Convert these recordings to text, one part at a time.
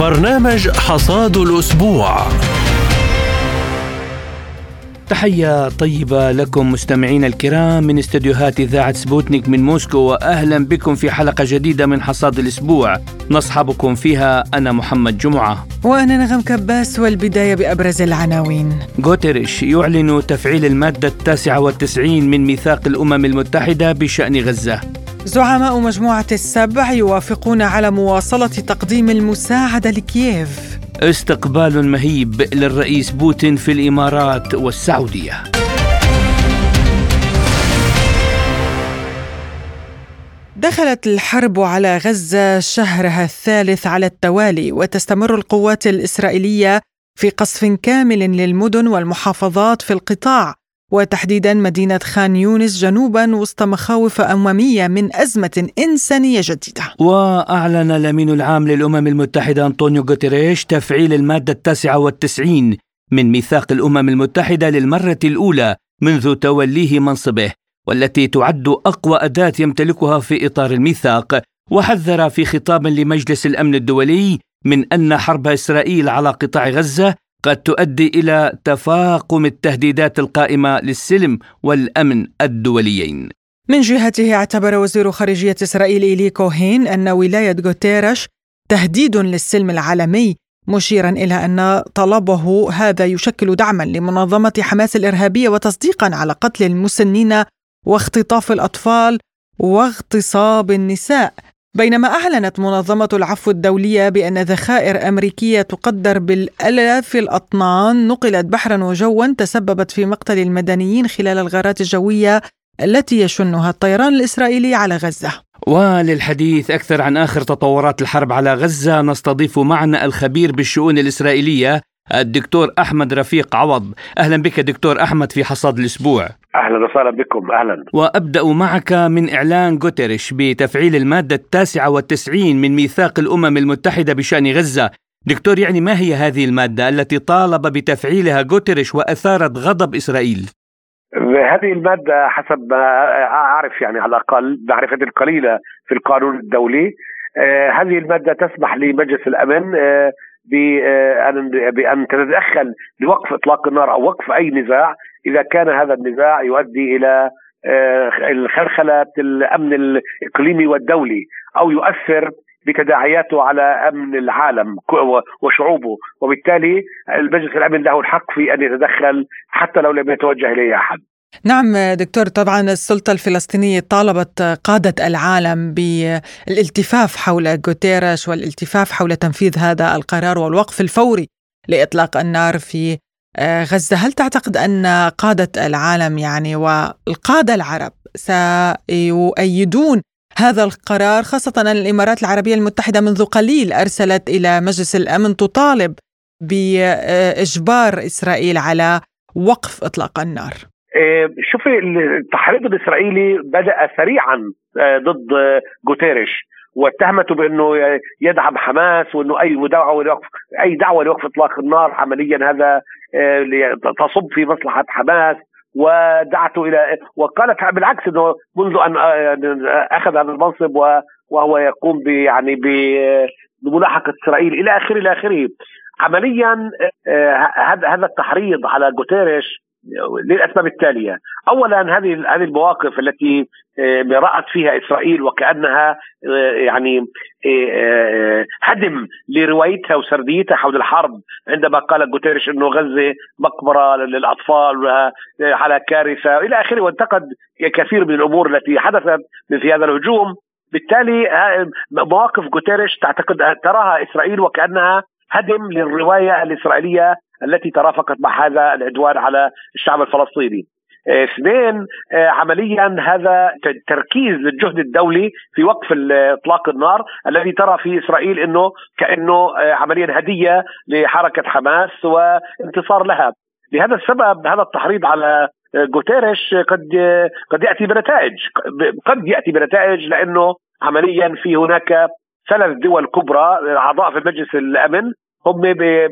برنامج حصاد الأسبوع. تحية طيبة لكم مستمعين الكرام من استديوهات إذاعة سبوتنيك من موسكو وأهلا بكم في حلقة جديدة من حصاد الأسبوع. نصحبكم فيها أنا محمد جمعة. وأنا نغم كباس والبداية بأبرز العناوين. غوتيريش يعلن تفعيل المادة التاسعة والتسعين من ميثاق الأمم المتحدة بشأن غزة. زعماء مجموعة السبع يوافقون على مواصلة تقديم المساعدة لكييف. استقبال مهيب للرئيس بوتين في الإمارات والسعودية. دخلت الحرب على غزة شهرها الثالث على التوالي وتستمر القوات الإسرائيلية في قصف كامل للمدن والمحافظات في القطاع. وتحديدا مدينة خان يونس جنوبا وسط مخاوف أممية من أزمة إنسانية جديدة. وأعلن الأمين العام للأمم المتحدة أنطونيو غوتيريش تفعيل المادة التاسعة والتسعين من ميثاق الأمم المتحدة للمرة الأولى منذ توليه منصبه والتي تعد أقوى أداة يمتلكها في إطار الميثاق وحذر في خطاب لمجلس الأمن الدولي من أن حرب إسرائيل على قطاع غزة قد تؤدي إلى تفاقم التهديدات القائمة للسلم والأمن الدوليين. من جهته اعتبر وزير خارجية إسرائيل إيلي كوهين أن ولاية غوتيرش تهديد للسلم العالمي مشيرا إلى أن طلبه هذا يشكل دعما لمنظمة حماس الإرهابية وتصديقا على قتل المسنين واختطاف الأطفال واغتصاب النساء بينما أعلنت منظمة العفو الدولية بأن ذخائر أمريكية تقدر بالآلاف الأطنان نقلت بحرا وجوا تسببت في مقتل المدنيين خلال الغارات الجوية التي يشنها الطيران الإسرائيلي على غزة. وللحديث أكثر عن آخر تطورات الحرب على غزة نستضيف معنا الخبير بالشؤون الإسرائيلية الدكتور أحمد رفيق عوض. أهلا بك دكتور أحمد في حصاد الأسبوع. أهلا وسهلا بكم. أهلا. وأبدأ معك من إعلان غوتيريش بتفعيل المادة التاسعة والتسعين من ميثاق الأمم المتحدة بشأن غزة. دكتور يعني ما هي هذه المادة التي طالب بتفعيلها غوتيريش وأثارت غضب إسرائيل؟ هذه المادة حسب ما أعرف يعني على الأقل معرفتي القليلة في القانون الدولي آه هذه المادة تسمح لمجلس الأمن آه بأن بأن تتدخل لوقف إطلاق النار أو وقف أي نزاع. إذا كان هذا النزاع يؤدي إلى آه، الخلخلة الأمن الإقليمي والدولي أو يؤثر بتداعياته على أمن العالم وشعوبه. وبالتالي المجلس الأمن له الحق في أن يتدخل حتى لو لم يتوجه إليه أحد. نعم دكتور طبعا السلطة الفلسطينية طالبت قادة العالم بالالتفاف حول غوتيرش والالتفاف حول تنفيذ هذا القرار والوقف الفوري لإطلاق النار في آه، غزة. هل تعتقد أن قادة العالم يعني والقادة العرب سيؤيدون هذا القرار خاصة أن الإمارات العربية المتحدة منذ قليل أرسلت إلى مجلس الأمن تطالب بإجبار إسرائيل على وقف إطلاق النار؟ شوفي التحريض الإسرائيلي بدأ سريعا آه، ضد غوتيريش واتهمته بأنه يدعم حماس وأنه أي دعوه لوقف أي دعوة لوقف إطلاق النار عمليا هذا آه، تصب في مصلحة حماس ودعته إلى وقالت بالعكس إنه منذ أن آه، أخذ هذا المنصب وهو يقوم يعني بملاحقة إسرائيل إلى اخره إلى آخره. عمليا آه، هذا التحريض على غوتيريش للأسباب التالية، اولا هذه هذه المواقف التي آه، رأت فيها إسرائيل وكأنها آه، يعني آه، هدم لروايتها وسرديتها حول الحرب. عندما قال غوتيريش إنه غزة مقبرة للأطفال على كارثة إلى آخره وانتقد كثير من الأمور التي حدثت في هذا الهجوم. بالتالي مواقف غوتيريش تعتقد تراها إسرائيل وكأنها هدم للرواية الإسرائيلية التي ترافقت مع هذا العدوان على الشعب الفلسطيني. اثنين آه، عمليا هذا تركيز للجهد الدولي في وقف اطلاق النار الذي ترى في إسرائيل إنه كأنه آه، عمليا هدية لحركة حماس وانتصار لها. لهذا السبب هذا التحريض على غوتيريش قد قد يأتي بنتائج. قد يأتي بنتائج لأنه عمليا في هناك ثلاث دول كبرى أعضاء في مجلس الأمن هم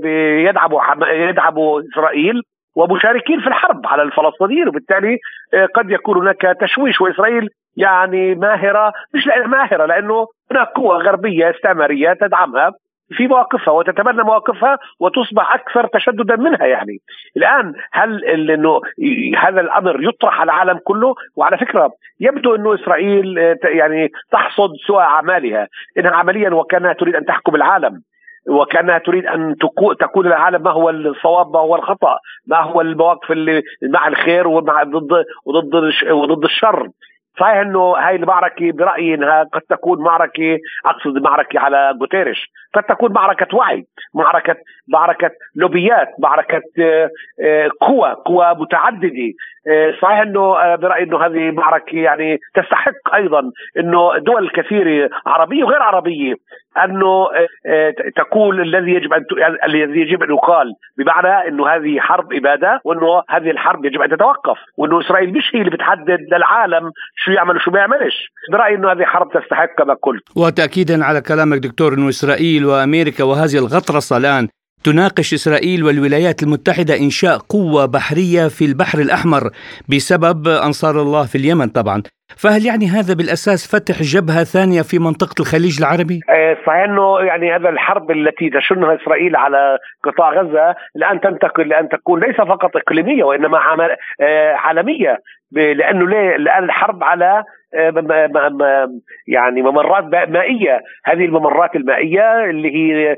بيدعموا يدعموا إسرائيل ومشاركين في الحرب على الفلسطينيين وبالتالي آه، قد يكون هناك تشويش وإسرائيل يعني ماهرة مش ماهرة لأنه هناك قوى غربية استعمارية تدعمها في مواقفها وتتبنى مواقفها وتصبح أكثر تشددا منها يعني. الآن هل إنه هذا الأمر يطرح على العالم كله؟ وعلى فكرة يبدو إنه إسرائيل يعني تحصد سوء أعمالها. إنها عمليا وكانها تريد أن تحكم العالم. وكأنها تريد أن تكون العالم ما هو الصواب ما هو الخطأ ما هو المواقف اللي مع الخير ومع ضد وضد وضد الشر. صحيح إنه هاي المعركة برأيي إنها قد تكون معركة أقصد معركة على جوتيرش قد تكون معركة وعي معركة معركة لوبيات معركة آه، آه، قوى قوى متعددة. آه، صحيح إنه برأيي إنه هذه معركة يعني تستحق أيضا إنه دول كثيرة عربية وغير عربية أنه تقول الذي يجب أن الذي يجب أن يقال بمعنى إنه هذه حرب إبادة وإنه هذه الحرب يجب أن تتوقف وإنه إسرائيل مش هي اللي بتحدد للعالم شو يعمل وشو ما يعملش. برأيي إنه هذه حرب تستحق كما قلت. وتاكيدا على كلامك دكتور إنه إسرائيل وأمريكا وهذه الغطرسة الآن تناقش إسرائيل والولايات المتحدة إنشاء قوة بحرية في البحر الأحمر بسبب أنصار الله في اليمن طبعا فهل يعني هذا بالأساس فتح جبهة ثانية في منطقة الخليج العربي؟ آه، صحيح أنه يعني هذا الحرب التي تشنها إسرائيل على قطاع غزة الآن تنتقل لأن تكون ليس فقط إقليمية وإنما آه، عالمية لأنه؟ الآن الحرب على يعني ممرات مائية، هذه الممرات المائية اللي هي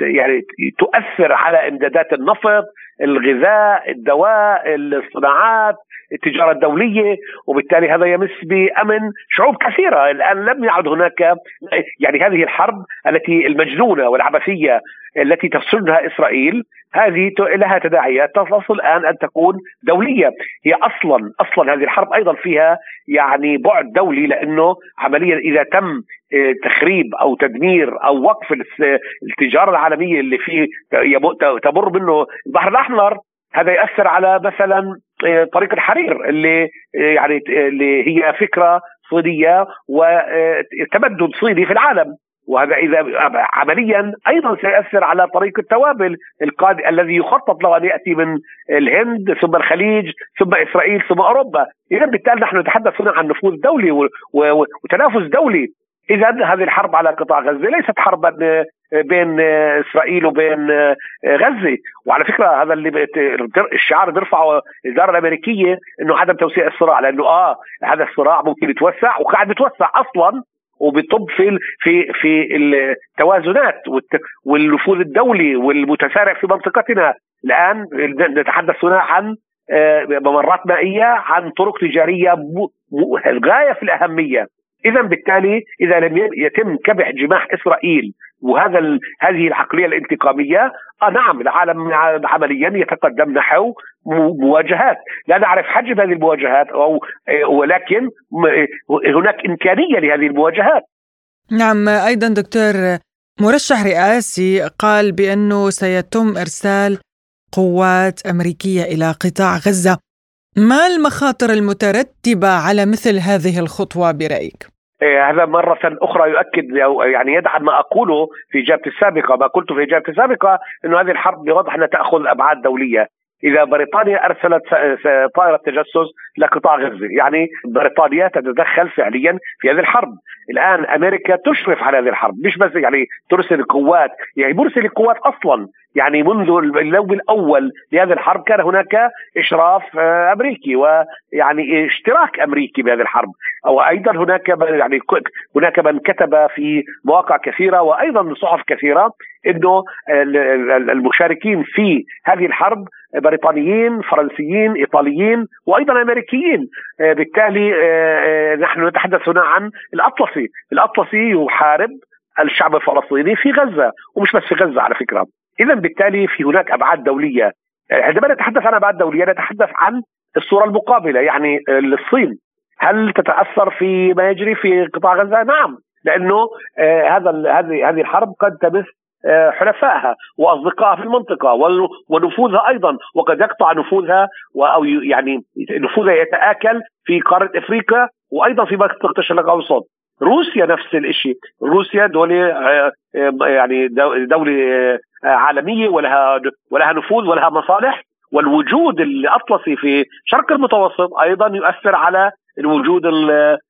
يعني تؤثر على إمدادات النفط، الغذاء، الدواء، الصناعات، التجارة الدولية وبالتالي هذا يمس بأمن شعوب كثيرة. الآن لم يعد هناك يعني هذه الحرب التي المجنونة والعبثية التي تفسدها إسرائيل هذه لها تداعيات. تصل الآن أن تكون دولية. هي أصلا أصلا هذه الحرب أيضا فيها يعني بعد دولي لأنه عمليا إذا تم آه، تخريب أو تدمير أو وقف التجارة العالمية اللي فيه تمر منه البحر الأحمر هذا ياثر على مثلا طريق الحرير اللي آه، يعني اللي هي فكرة صينية وتمدد صيني في العالم. وهذا إذا عمليا أيضا سيؤثر على طريق التوابل القاد الذي يخطط له أن يأتي من الهند ثم الخليج ثم إسرائيل ثم أوروبا، اذا بالتالي نحن نتحدث هنا عن نفوذ دولي وتنافس دولي، إذا هذه الحرب على قطاع غزة ليست حربا بين إسرائيل وبين غزة. وعلى فكرة هذا اللي الشعار بيرفعه الإدارة الأمريكية إنه عدم توسيع الصراع لأنه آه هذا الصراع ممكن يتوسع وقاعد بيتوسع أصلا وبيطب في في في التوازنات والنفوذ الدولي والمتسارع في منطقتنا. الآن نتحدث هنا عن آه، ممرات مائية عن طرق تجارية غايه في الأهمية. اذا بالتالي إذا لم يتم كبح جماح إسرائيل وهذا هذه العقلية الانتقامية آه نعم العالم عمليا يتقدم نحو مواجهات. لا نعرف حجم هذه المواجهات أو ولكن هناك إمكانية لهذه المواجهات. نعم أيضا دكتور مرشح رئاسي قال بأنه سيتم إرسال قوات أمريكية إلى قطاع غزة. ما المخاطر المترتبة على مثل هذه الخطوة برأيك؟ هذا مرة أخرى يؤكد أو يعني يدعم ما أقوله في إجابتي السابقة ما قلت في إجابتي السابقة أنه هذه الحرب بوضح أنها تأخذ أبعاد دولية. إذا بريطانيا أرسلت طائرة تجسس لقطاع غزة، يعني بريطانيا تتدخل فعليا في هذه الحرب، الآن أمريكا تشرف على هذه الحرب، مش بس يعني ترسل قوات، يعني مرسل القوات أصلا، يعني منذ اليوم الأول لهذه الحرب كان هناك إشراف آه، أمريكي ويعني اشتراك أمريكي بهذه الحرب، وأيضا هناك يعني هناك من كتب في مواقع كثيرة وأيضا صحف كثيرة إنه المشاركين في هذه الحرب بريطانيين فرنسيين إيطاليين وأيضا أمريكيين. آه، بالتالي آه، آه، نحن نتحدث هنا عن الأطلسي. الأطلسي يحارب الشعب الفلسطيني في غزة ومش بس في غزة على فكرة. اذا بالتالي في هناك أبعاد دولية. عندما نتحدث عن أبعاد دولية نتحدث عن الصورة المقابلة يعني الصين هل تتأثر في ما يجري في قطاع غزة؟ نعم. لأنه هذا هذه هذه الحرب قد تمس حلفائها وأصدقائها في المنطقة ونفوذها أيضا وقد يقطع نفوذها أو يعني نفوذها يتآكل في قارة أفريقيا وأيضا في منطقة الشرق الأوسط. روسيا نفس الشيء روسيا دولة آه، آه، يعني دولة عالمية ولها ولها نفوذ ولها مصالح والوجود الأطلسي في شرق المتوسط أيضا يؤثر على الوجود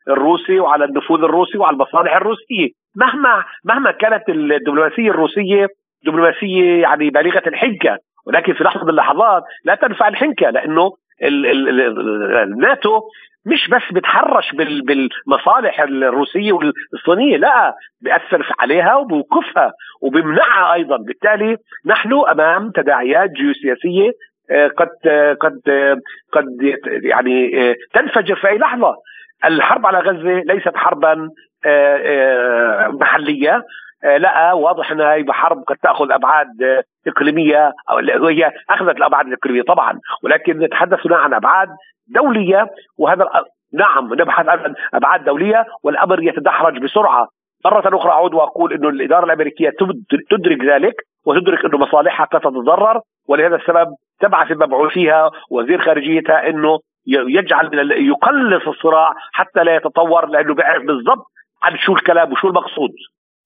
الروسي وعلى النفوذ الروسي وعلى المصالح الروسية. مهما مهما كانت الدبلوماسية الروسية دبلوماسية يعني بالغة الحنكة. ولكن في لحظة من اللحظات لا تنفع الحنكة لأنه الناتو مش بس بتحرش بالمصالح الروسية والصينية لا بيأثر عليها وبوقفها وبيمنعها أيضا. بالتالي نحن أمام تداعيات جيوسياسية قد آه، قد آه، قد يعني تنفجر في أي لحظة. الحرب على غزة ليست حربا محلية. لا واضح إنها هي حرب قد تأخذ أبعاد إقليمية أو هي أخذت الأبعاد الإقليمية طبعا ولكن نتحدث هنا عن أبعاد دولية وهذا نعم نبحث عن أبعاد دولية والأمر يتدحرج بسرعة. مرة أخرى أعود وأقول أن الإدارة الأمريكية تدرك ذلك وتدرك أن مصالحها قد تتضرر ولهذا السبب تبعث مبعوثيها وزير خارجيتها أنه يجعل من يقلص الصراع حتى لا يتطور لأنه بيعرف بالضبط عن شو الكلام وشو المقصود.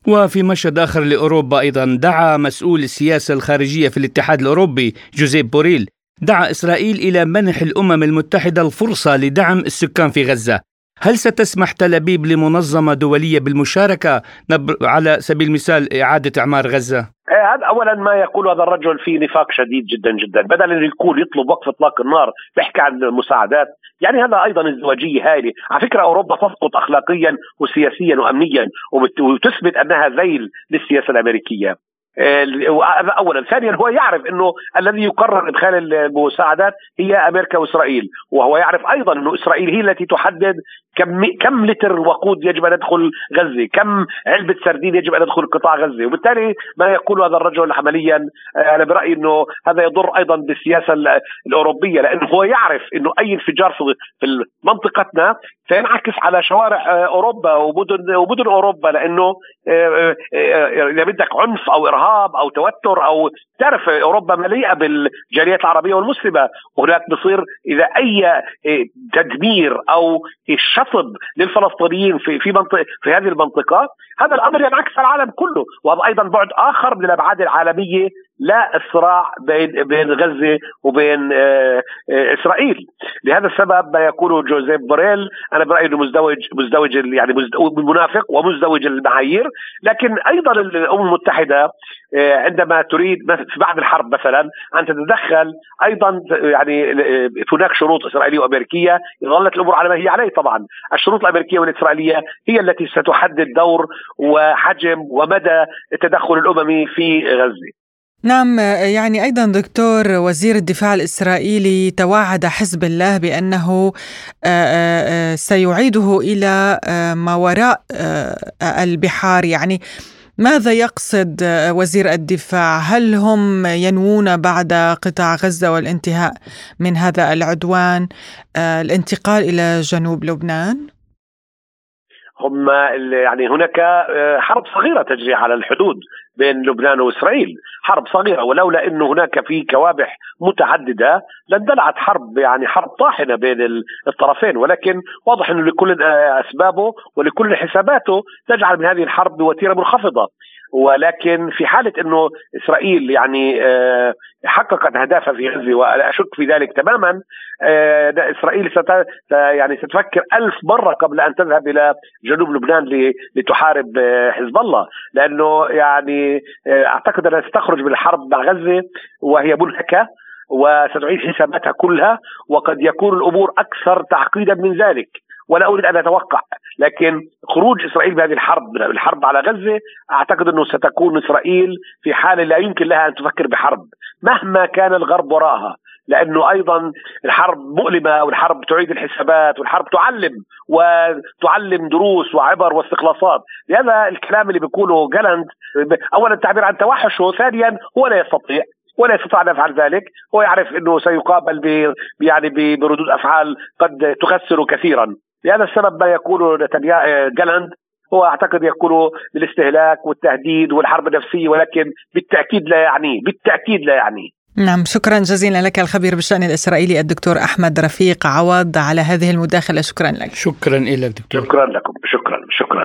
وفي مشهد آخر لأوروبا أيضا دعا مسؤول السياسة الخارجية في الاتحاد الأوروبي جوزيف بوريل دعا إسرائيل إلى منح الأمم المتحدة الفرصة لدعم السكان في غزة. هل ستسمح تل أبيب لمنظمة دولية بالمشاركة على سبيل المثال إعادة إعمار غزة؟ إيه، هذا اولا ما يقول هذا الرجل في نفاق شديد جدا جدا. بدل انه يكون يطلب وقف إطلاق النار بيحكي عن المساعدات. يعني هذا أيضا ازدواجيه هائله على فكرة أوروبا تسقط اخلاقيا وسياسيا وامنيا وتثبت أنها ذيل للسياسة الأمريكية. هذا اولا. ثانيا هو يعرف إنه الذي يقرر إدخال المساعدات هي أمريكا وإسرائيل. وهو يعرف أيضا إنه إسرائيل هي التي تحدد كم كم لتر وقود يجب أن يدخل غزة، كم علبة سردين يجب أن يدخل قطاع غزة، وبالتالي ما يقول هذا الرجل عمليا آه، أنا برأيي إنه هذا يضر أيضا بالسياسة الأوروبية لأنه هو يعرف إنه أي انفجار في منطقتنا سينعكس على شوارع آه، أوروبا ومدن ومدن أوروبا لأنه إذا بدك عنف أو إرهاب أو توتر أو تعرف أوروبا مليئة بالجاليات العربية والمسلمة. وهناك بصير إذا أي تدمير أو شطب للفلسطينيين في في منطقه في هذه المنطقة. هذا الأمر ينعكس على العالم كله وهذا أيضا بعد آخر من الأبعاد العالمية لا الصراع بين بين غزة وبين آه، آه، إسرائيل. لهذا السبب ما يقوله جوزيف بوريل أنا برأيي إنه مزدوج مزدوج يعني منافق ومزدوج المعايير. لكن أيضا الأمم المتحدة آه، عندما تريد في بعد الحرب مثلا أن تتدخل أيضا يعني هناك شروط إسرائيلية وأمريكية. ظلت الأمور على ما هي عليه طبعا. الشروط الأمريكية والإسرائيلية هي التي ستحدد دور وحجم ومدى التدخل الأممي في غزة. نعم يعني أيضا دكتور وزير الدفاع الإسرائيلي توعد حزب الله بأنه سيعيده إلى ما وراء البحار يعني ماذا يقصد وزير الدفاع؟ هل هم ينوون بعد قطاع غزة والانتهاء من هذا العدوان الانتقال إلى جنوب لبنان؟ هم يعني هناك آه، حرب صغيرة تجري على الحدود بين لبنان وإسرائيل، حرب صغيرة ولولا انه هناك في كوابح متعددة لاندلعت حرب يعني حرب طاحنة بين الطرفين. ولكن واضح إنه لكل آه، أسبابه ولكل حساباته تجعل من هذه الحرب بوتيره منخفضة. ولكن في حالة إنه إسرائيل يعني آه، حققت أهدافها في غزة وأنا أشك في ذلك تماما آه، إسرائيل ست يعني ستفكر ألف مرة قبل أن تذهب إلى جنوب لبنان لتحارب آه، حزب الله. لأنه يعني أعتقد أنها ستخرج من الحرب مع غزة وهي منهكة وستعيد حساباتها كلها وقد يكون الأمور أكثر تعقيدا من ذلك. ولا أريد أن أتوقع. لكن خروج إسرائيل بهذه الحرب الحرب على غزة أعتقد أنه ستكون إسرائيل في حاله لا يمكن لها أن تفكر بحرب مهما كان الغرب وراءها لأنه أيضا الحرب مؤلمة والحرب تعيد الحسابات والحرب تعلم وتعلم دروس وعبر واستخلاصات. لهذا الكلام اللي بيقوله جالند اولا التعبير عن توحشه ثانيا هو لا يستطيع ولا يستطيع أن يفعل ذلك. هو يعرف أنه سيقابل ب يعني بردود أفعال قد تخسر كثيرا. لهذا السبب ما يقوله نتنياهو آه، جالند هو أعتقد يقوله بالاستهلاك والتهديد والحرب النفسية ولكن بالتأكيد لا يعنيه بالتأكيد لا يعنيه. نعم شكرا جزيلا لك الخبير بالشأن الإسرائيلي الدكتور أحمد رفيق عوض على هذه المداخلة. شكرا لك. شكرا لك دكتور شكرا لكم. شكرا شكرا.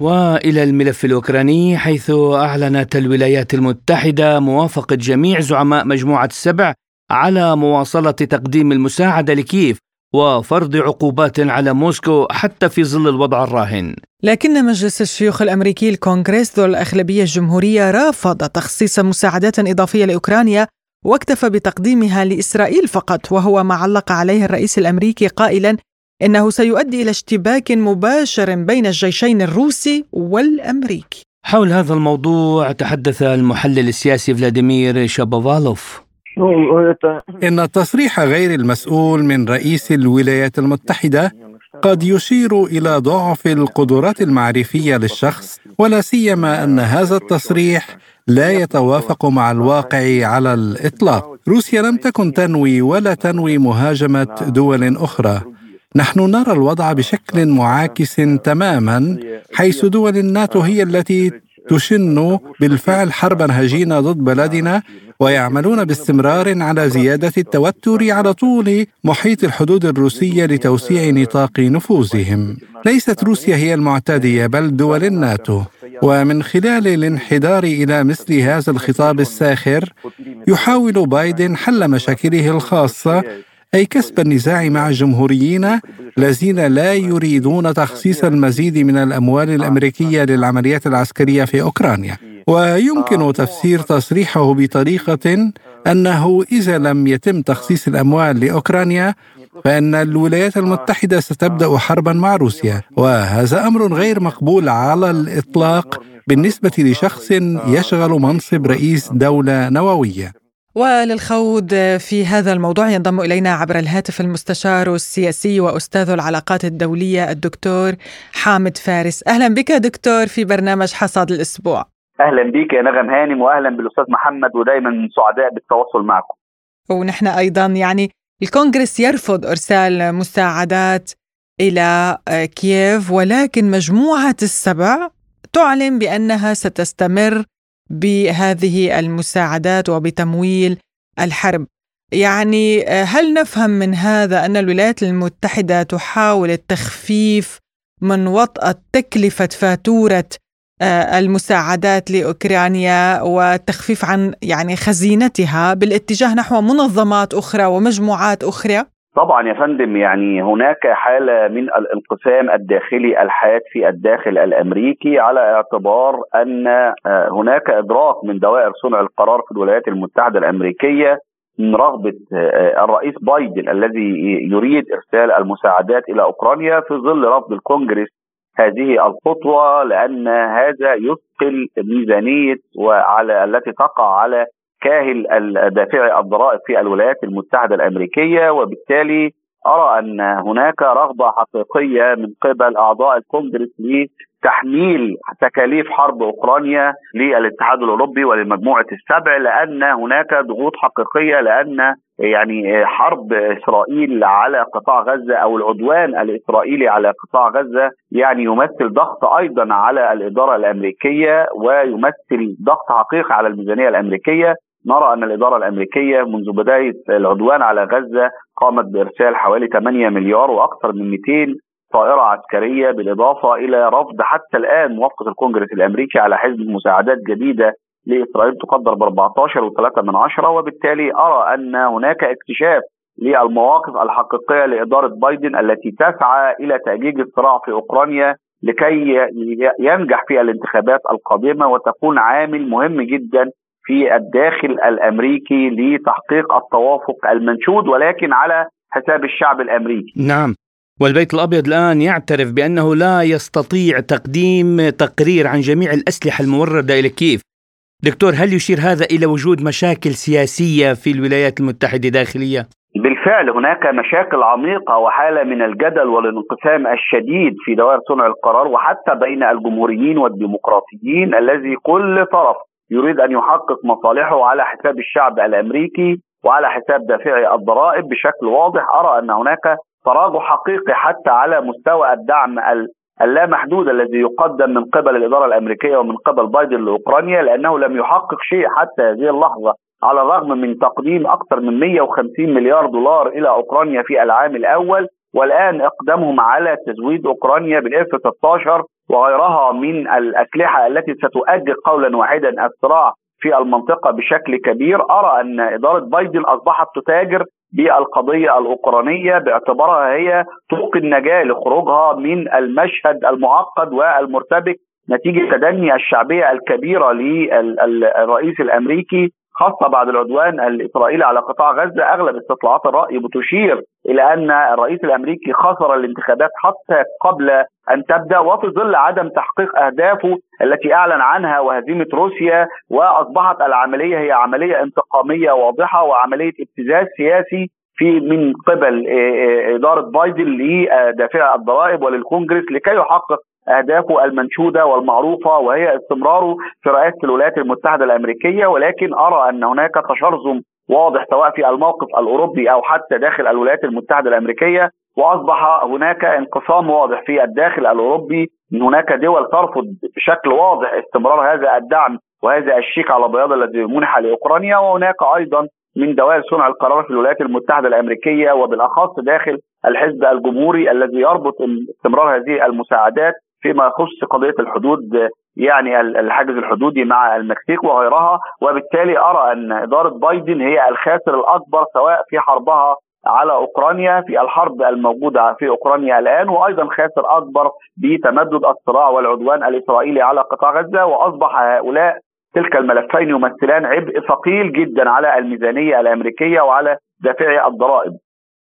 وإلى الملف الأوكراني حيث أعلنت الولايات المتحدة موافقة جميع زعماء مجموعة السبع على مواصلة تقديم المساعدة لكييف وفرض عقوبات على موسكو حتى في ظل الوضع الراهن. لكن مجلس الشيوخ الأمريكي الكونغرس ذو الأغلبية الجمهورية رافض تخصيص مساعدات إضافية لأوكرانيا واكتفى بتقديمها لإسرائيل فقط وهو ما علق عليه الرئيس الأمريكي قائلا إنه سيؤدي إلى اشتباك مباشر بين الجيشين الروسي والأمريكي. حول هذا الموضوع تحدث المحلل السياسي فلاديمير شابوفالوف. إن التصريح غير المسؤول من رئيس الولايات المتحدة قد يشير إلى ضعف القدرات المعرفية للشخص ولا سيما أن هذا التصريح لا يتوافق مع الواقع على الإطلاق. روسيا لم تكن تنوي ولا تنوي مهاجمة دول أخرى. نحن نرى الوضع بشكل معاكس تماما حيث دول الناتو هي التي تشن بالفعل حربا هجينه ضد بلدنا ويعملون باستمرار على زيادة التوتر على طول محيط الحدود الروسية لتوسيع نطاق نفوذهم. ليست روسيا هي المعتديه بل دول الناتو. ومن خلال الانحدار إلى مثل هذا الخطاب الساخر يحاول بايدن حل مشاكله الخاصة أي كسب النزاع مع الجمهوريين الذين لا يريدون تخصيص المزيد من الأموال الأمريكية للعمليات العسكرية في أوكرانيا. ويمكن تفسير تصريحه بطريقة أنه إذا لم يتم تخصيص الأموال لأوكرانيا فإن الولايات المتحدة ستبدأ حربا مع روسيا. وهذا أمر غير مقبول على الإطلاق بالنسبة لشخص يشغل منصب رئيس دولة نووية. وللخوض في هذا الموضوع ينضم إلينا عبر الهاتف المستشار السياسي وأستاذ العلاقات الدولية الدكتور حامد فارس. أهلا بك دكتور في برنامج حصاد الأسبوع. أهلا بك يا نغم هانم واهلا بالأستاذ محمد ودائما سعداء بالتواصل معكم. ونحن أيضا يعني الكونغرس يرفض إرسال مساعدات إلى كييف ولكن مجموعة السبع تعلن بأنها ستستمر بهذه المساعدات وبتمويل الحرب يعني هل نفهم من هذا أن الولايات المتحدة تحاول التخفيف من وطأة تكلفة فاتورة آه، المساعدات لأوكرانيا والتخفيف عن يعني خزينتها بالاتجاه نحو منظمات أخرى ومجموعات أخرى؟ طبعا يا فندم يعني هناك حالة من الانقسام الداخلي الحاد في الداخل الأمريكي على اعتبار أن آه، هناك إدراك من دوائر صنع القرار في الولايات المتحدة الأمريكية من رغبة آه، الرئيس بايدن الذي يريد إرسال المساعدات إلى أوكرانيا في ظل رفض الكونجرس هذه الخطوة لأن هذا يثقل ميزانية وعلى التي تقع على كاهل دافعي الضرائب في الولايات المتحدة الأمريكية وبالتالي أرى أن هناك رغبة حقيقية من قبل أعضاء الكونجرس لتحميل تكاليف حرب أوكرانيا للاتحاد الأوروبي ولمجموعة السبع لأن هناك ضغوط حقيقية لأن يعني حرب إسرائيل على قطاع غزة أو العدوان الإسرائيلي على قطاع غزة يعني يمثل ضغط أيضا على الإدارة الأمريكية ويمثل ضغط حقيقي على الميزانية الأمريكية. نرى أن الإدارة الأمريكية منذ بداية العدوان على غزة قامت بإرسال حوالي 8 مليار وأكثر من 200 طائرة عسكرية بالإضافة إلى رفض حتى الآن موافقة الكونجرس الأمريكي على حزب مساعدات جديدة لإسرائيل تقدر ب 14.3 من عشرة وبالتالي أرى أن هناك اكتشاف للمواقف الحقيقية لإدارة بايدن التي تسعى إلى تأجيج الصراع في أوكرانيا لكي ينجح في الانتخابات القادمة وتكون عامل مهم جدا في الداخل الأمريكي لتحقيق التوافق المنشود ولكن على حساب الشعب الأمريكي. نعم. والبيت الأبيض الآن يعترف بأنه لا يستطيع تقديم تقرير عن جميع الأسلحة الموردة إلى كييف. دكتور هل يشير هذا إلى وجود مشاكل سياسية في الولايات المتحدة داخلية؟ بالفعل هناك مشاكل عميقة وحالة من الجدل والانقسام الشديد في دوائر صنع القرار وحتى بين الجمهوريين والديمقراطيين الذي كل طرف يريد أن يحقق مصالحه على حساب الشعب الأمريكي وعلى حساب دافعي الضرائب بشكل واضح. أرى أن هناك تراجع حقيقي حتى على مستوى الدعم اللامحدود الذي يقدم من قبل الإدارة الأمريكية ومن قبل بايدن لأوكرانيا لأنه لم يحقق شيء حتى هذه اللحظة على الرغم من تقديم أكثر من 150 مليار دولار إلى أوكرانيا في العام الأول والآن إقدامهم على تزويد أوكرانيا بالاف 16 وغيرها من الأسلحة التي ستؤجل قولا واحدا الصراع في المنطقة بشكل كبير. أرى أن إدارة بايدن أصبحت تتاجر بالقضية الأوكرانية باعتبارها هي طرق النجاة لخروجها من المشهد المعقد والمرتبك نتيجة تدني الشعبية الكبيرة للرئيس الأمريكي خاصة بعد العدوان الإسرائيلي على قطاع غزة أغلب استطلاعات الرأي بتشير إلى أن الرئيس الأمريكي خسر الانتخابات حتى قبل أن تبدأ وفي ظل عدم تحقيق أهدافه التي أعلن عنها وهزيمة روسيا وأصبحت العملية هي عملية انتقامية واضحة وعملية ابتزاز سياسي في من قبل إدارة بايدن لدافع الضرائب وللكونجرس لكي يحقق أهدافه المنشودة والمعروفة وهي استمراره في رئاسة الولايات المتحدة الأمريكية. ولكن أرى أن هناك تشرذم واضح سواء في الموقف الأوروبي أو حتى داخل الولايات المتحدة الأمريكية. وأصبح هناك انقسام واضح في الداخل الأوروبي. هناك دول ترفض بشكل واضح استمرار هذا الدعم وهذا الشيك على بياض الذي منح لأوكرانيا. وهناك أيضا من دوائر صنع القرار في الولايات المتحدة الأمريكية وبالأخص داخل الحزب الجمهوري الذي يربط استمرار هذه المساعدات فيما يخص قضية الحدود يعني الحاجز الحدودي مع المكسيك وغيرها. وبالتالي أرى أن إدارة بايدن هي الخاسر الأكبر سواء في حربها على أوكرانيا في الحرب الموجودة في أوكرانيا الآن وأيضا خاسر أكبر بتمدد الصراع والعدوان الإسرائيلي على قطاع غزة. وأصبح هؤلاء تلك الملفين يمثلان عبء ثقيل جدا على الميزانية الأمريكية وعلى دافعي الضرائب.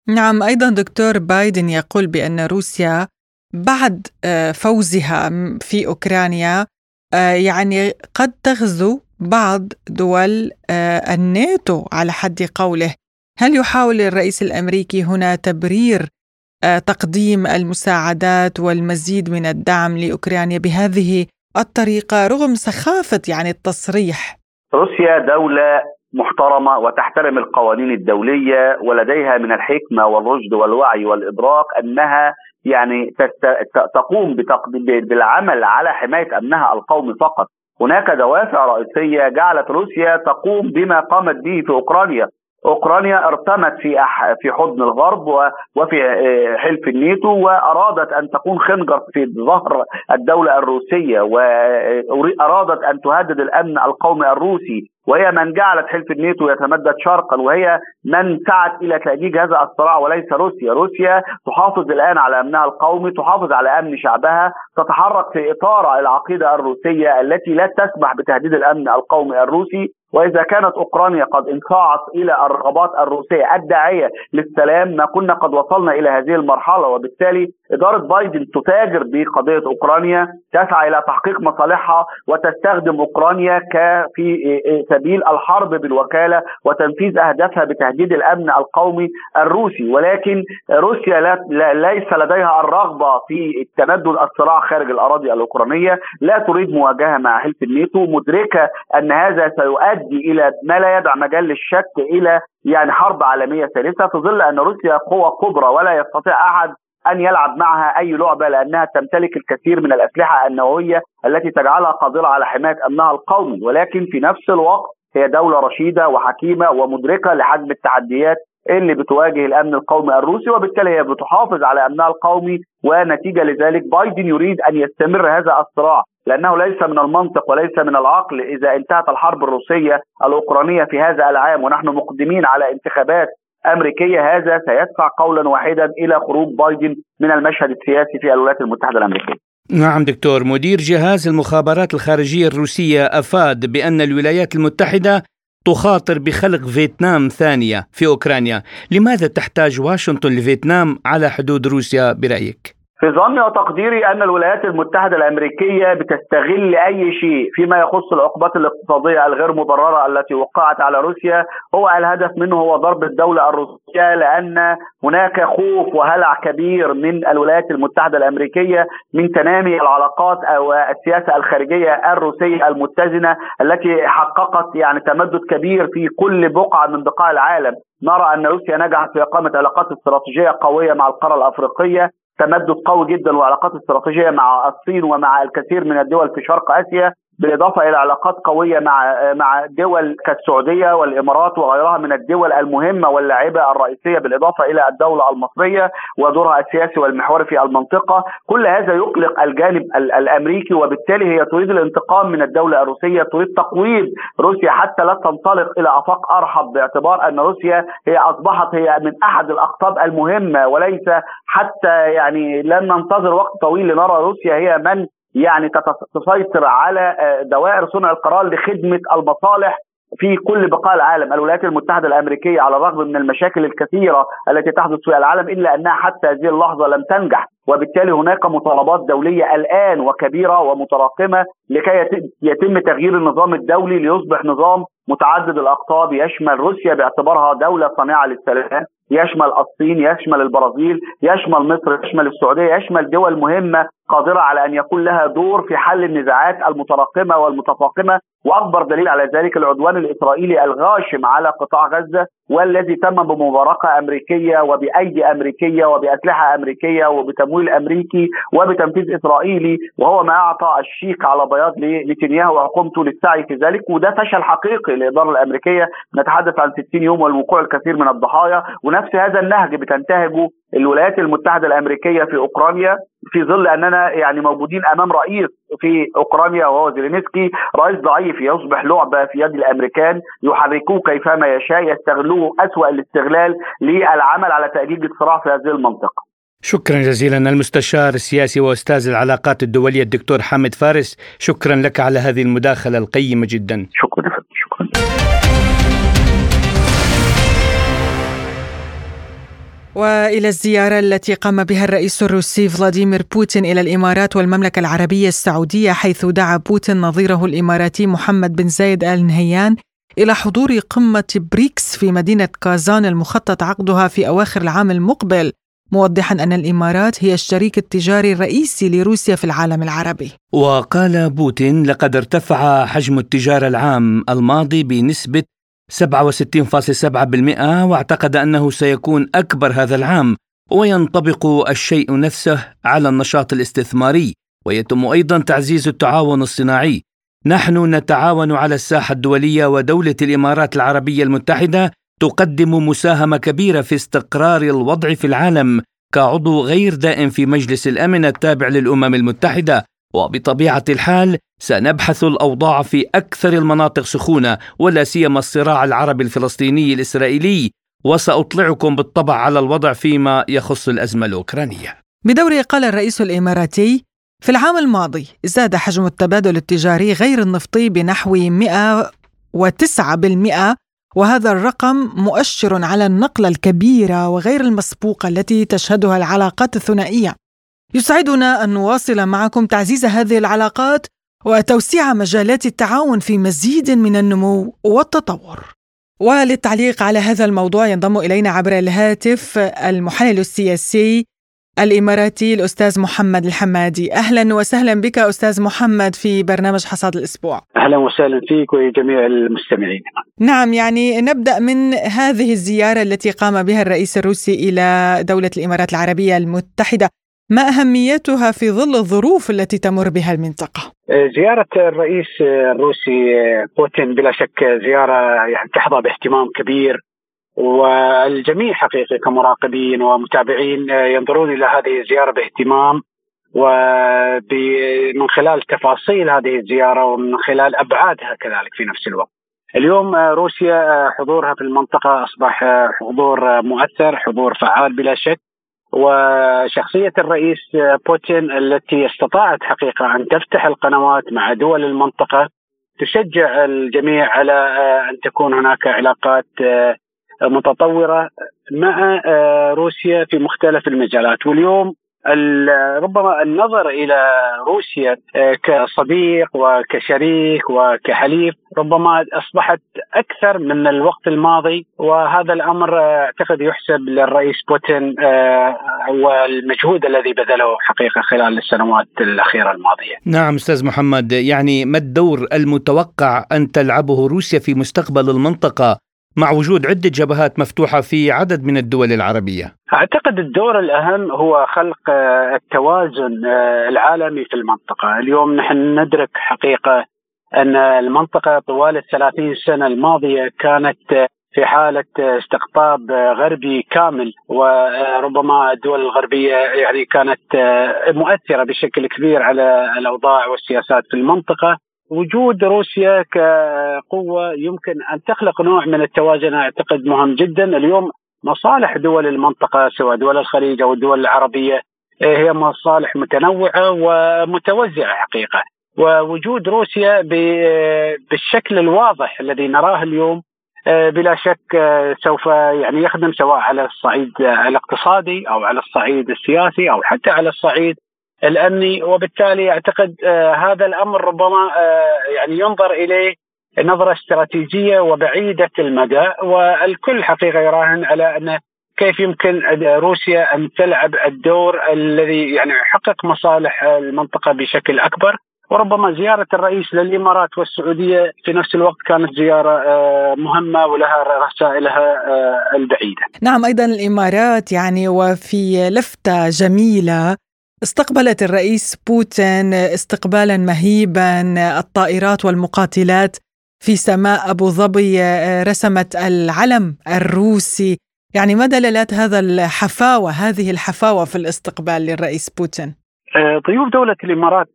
نعم أيضا دكتور بايدن يقول بأن روسيا بعد آه، فوزها في أوكرانيا آه، يعني قد تغزو بعض دول آه، الناتو على حد قوله هل يحاول الرئيس الأمريكي هنا تبرير تقديم المساعدات والمزيد من الدعم لأوكرانيا بهذه الطريقة رغم سخافة يعني التصريح. روسيا دولة محترمة وتحترم القوانين الدولية ولديها من الحكمة والرشد والوعي والإدراك أنها يعني تقوم بالعمل على حماية أمنها القومي فقط. هناك دوافع رئيسية جعلت روسيا تقوم بما قامت به في أوكرانيا. اوكرانيا ارتمت في في حضن الغرب وفي آه، حلف الناتو وأرادت أن تكون خنجر في ظهر الدولة الروسية وارادت أن تهدد الأمن القومي الروسي. وهي من جعلت حلف الناتو يتمدد شرقا وهي من سعت إلى تأجيج هذا الصراع وليس روسيا، روسيا تحافظ الآن على أمنها القومي، تحافظ على أمن شعبها، تتحرك في إطار العقيدة الروسية التي لا تسمح بتهديد الأمن القومي الروسي، وإذا كانت أوكرانيا قد انصاعت إلى الرغبات الروسية الداعية للسلام ما كنا قد وصلنا إلى هذه المرحلة وبالتالي إدارة بايدن تتاجر بقضية أوكرانيا تسعى إلى تحقيق مصالحها وتستخدم أوكرانيا كفي سبيل الحرب بالوكالة وتنفيذ أهدافها بتهديد الأمن القومي الروسي. ولكن روسيا لا ليس لديها الرغبة في تمدد الصراع خارج الأراضي الأوكرانية. لا تريد مواجهة مع حلف الناتو مدركة أن هذا سيؤدي إلى ما لا يدع مجال للشك إلى يعني حرب عالمية ثالثة في ظل أن روسيا قوة كبرى ولا يستطيع أحد أن يلعب معها أي لعبة لأنها تمتلك الكثير من الأسلحة النووية التي تجعلها قادرة على حماية أمنها القومي. ولكن في نفس الوقت هي دولة رشيدة وحكيمة ومدركة لحجم التحديات اللي بتواجه الأمن القومي الروسي وبالتالي هي بتحافظ على أمنها القومي ونتيجة لذلك بايدن يريد أن يستمر هذا الصراع لأنه ليس من المنطق وليس من العقل إذا انتهت الحرب الروسية الأوكرانية في هذا العام ونحن مقدمين على انتخابات أمريكية هذا سيدفع قولا واحدا إلى خروج بايدن من المشهد السياسي في الولايات المتحدة الأمريكية. نعم دكتور مدير جهاز المخابرات الخارجية الروسية أفاد بأن الولايات المتحدة تخاطر بخلق فيتنام ثانية في أوكرانيا، لماذا تحتاج واشنطن لفيتنام على حدود روسيا برأيك؟ في ظني وتقديري أن الولايات المتحدة الأمريكية بتستغل أي شيء فيما يخص العقوبات الاقتصادية الغير مبررة التي وقعت على روسيا هو الهدف منه هو ضرب الدولة الروسية لأن هناك خوف وهلع كبير من الولايات المتحدة الأمريكية من تنامي العلاقات أو السياسة الخارجية الروسية المتزنة التي حققت يعني تمدد كبير في كل بقعة من بقاع العالم. نرى أن روسيا نجحت في إقامة علاقات استراتيجية قوية مع القارة الأفريقية. تمدد قوي جدا وعلاقات استراتيجيه مع الصين ومع الكثير من الدول في شرق آسيا. بالإضافة إلى علاقات قوية مع مع دول كالسعودية والإمارات وغيرها من الدول المهمة واللاعبة الرئيسية بالإضافة إلى الدولة المصرية ودورها السياسي والمحوري في المنطقة، كل هذا يقلق الجانب الأمريكي وبالتالي هي تريد الانتقام من الدولة الروسية، تريد تقويض روسيا حتى لا تنطلق إلى أفاق أرحب باعتبار أن روسيا هي أصبحت هي من أحد الأقطاب المهمة وليس حتى يعني لن ننتظر وقت طويل لنرى روسيا هي من يعني تسيطر على آه، دوائر صنع القرار لخدمة المصالح في كل بقاع العالم. الولايات المتحدة الأمريكية على الرغم من المشاكل الكثيرة التي تحدث في العالم إلا أنها حتى هذه اللحظة لم تنجح. وبالتالي هناك مطالبات دولية الآن وكبيرة ومتراكمة لكي يتم تغيير النظام الدولي ليصبح نظام متعدد الأقطاب. يشمل روسيا باعتبارها دولة صانعة للسلام يشمل الصين يشمل البرازيل يشمل مصر يشمل السعودية يشمل دول مهمة قادرة على أن يكون لها دور في حل النزاعات المتراكمة والمتفاقمة. وأكبر دليل على ذلك العدوان الإسرائيلي الغاشم على قطاع غزة والذي تم بمباركة أمريكية وبأيدي أمريكية وبأسلحة أمريكية وبتمويل امريكي وبتنفيذ إسرائيلي وهو ما أعطى الشيك على بياض لنتنياهو وحكومته للسعي في ذلك وده فشل حقيقي للاداره الأمريكية نتحدث عن 60 يوم والوقوع الكثير من الضحايا ونفس هذا النهج بتنتهجه الولايات المتحدة الأمريكية في أوكرانيا في ظل أننا يعني موجودين أمام رئيس في أوكرانيا وهو زيلينسكي رئيس ضعيف يصبح لعبه في يد الأمريكان يحركوه كيفما يشاء يستغلوه أسوأ الاستغلال للعمل على تاجيج الصراع في هذه المنطقة. شكرا جزيلا المستشار السياسي وأستاذ العلاقات الدولية الدكتور حامد فارس شكرا لك على هذه المداخلة القيمة جدا. شكرا شكرا. وإلى الزيارة التي قام بها الرئيس الروسي فلاديمير بوتين إلى الإمارات والمملكة العربية السعودية حيث دعا بوتين نظيره الإماراتي محمد بن زايد آل نهيان إلى حضور قمة بريكس في مدينة كازان المخطط عقدها في أواخر العام المقبل موضحا أن الإمارات هي الشريك التجاري الرئيسي لروسيا في العالم العربي. وقال بوتين لقد ارتفع حجم التجارة العام الماضي بنسبة 67.7% واعتقد أنه سيكون أكبر هذا العام وينطبق الشيء نفسه على النشاط الاستثماري ويتم أيضا تعزيز التعاون الصناعي نحن نتعاون على الساحة الدولية ودولة الإمارات العربية المتحدة تقدم مساهمه كبيرة في استقرار الوضع في العالم كعضو غير دائم في مجلس الأمن التابع للأمم المتحدة وبطبيعة الحال سنبحث الأوضاع في أكثر المناطق سخونة ولا سيما الصراع العربي الفلسطيني الإسرائيلي وسأطلعكم بالطبع على الوضع فيما يخص الأزمة الأوكرانية. بدوره قال الرئيس الإماراتي: في العام الماضي زاد حجم التبادل التجاري غير النفطي بنحو 109% وهذا الرقم مؤشر على النقله الكبيره وغير المسبوقه التي تشهدها العلاقات الثنائية يسعدنا أن نواصل معكم تعزيز هذه العلاقات وتوسيع مجالات التعاون في مزيد من النمو والتطور. وللتعليق على هذا الموضوع ينضم إلينا عبر الهاتف المحلل السياسي الإماراتي الأستاذ محمد الحمادي. أهلا وسهلا بك أستاذ محمد في برنامج حصاد الأسبوع. أهلا وسهلا فيك وجميع المستمعين. نعم يعني نبدأ من هذه الزيارة التي قام بها الرئيس الروسي إلى دولة الإمارات العربية المتحدة. ما أهميتها في ظل الظروف التي تمر بها المنطقة؟ زيارة الرئيس الروسي بوتين بلا شك زيارة يعني تحظى باهتمام كبير. والجميع حقيقة كمراقبين ومتابعين ينظرون إلى هذه الزيارة باهتمام ومن خلال تفاصيل هذه الزيارة ومن خلال أبعادها كذلك في نفس الوقت. اليوم روسيا حضورها في المنطقة أصبح حضور مؤثر حضور فعال بلا شك. وشخصية الرئيس بوتين التي استطاعت حقيقة أن تفتح القنوات مع دول المنطقة تشجع الجميع على أن تكون هناك علاقات متطورة مع روسيا في مختلف المجالات. واليوم ربما النظر إلى روسيا آه، كصديق وكشريك وكحليف ربما أصبحت أكثر من الوقت الماضي. وهذا الأمر آه، أعتقد يحسب للرئيس بوتين آه، والمجهود الذي بذله حقيقة خلال السنوات الأخيرة الماضية. نعم أستاذ محمد يعني ما الدور المتوقع أن تلعبه روسيا في مستقبل المنطقة؟ مع وجود عدة جبهات مفتوحة في عدد من الدول العربية. أعتقد الدور الأهم هو خلق آه، التوازن آه، العالمي في المنطقة. اليوم نحن ندرك حقيقة أن المنطقة طوال الثلاثين سنة الماضية كانت في حالة استقطاب غربي كامل. وربما الدول الغربية يعني كانت مؤثرة بشكل كبير على الأوضاع والسياسات في المنطقة. وجود روسيا كقوة يمكن أن تخلق نوع من التوازن أعتقد مهم جدا. اليوم مصالح دول المنطقة سواء دول الخليج أو الدول العربية هي مصالح متنوعة ومتوزعة حقيقة. ووجود روسيا بالشكل الواضح الذي نراه اليوم آه، بلا شك آه، سوف يعني يخدم سواء على الصعيد الاقتصادي أو على الصعيد السياسي أو حتى على الصعيد الامني وبالتالي أعتقد آه، هذا الأمر ربما يعني ينظر إليه نظرة استراتيجية وبعيدة المدى والكل حقيقة يراهن على أن كيف يمكن روسيا أن تلعب الدور الذي يعني يحقق مصالح المنطقة بشكل أكبر. وربما زيارة الرئيس للإمارات والسعودية في نفس الوقت كانت زيارة آه، مهمة ولها رسائلها آه، البعيدة. نعم أيضا الإمارات يعني وفي لفتة جميلة استقبلت الرئيس بوتين استقبالا مهيبا. الطائرات والمقاتلات في سماء أبو ظبي آه، رسمت العلم الروسي. يعني ما دلالات هذا الحفاوة هذه الحفاوة في الاستقبال للرئيس بوتين؟ آه، ضيوف دولة الإمارات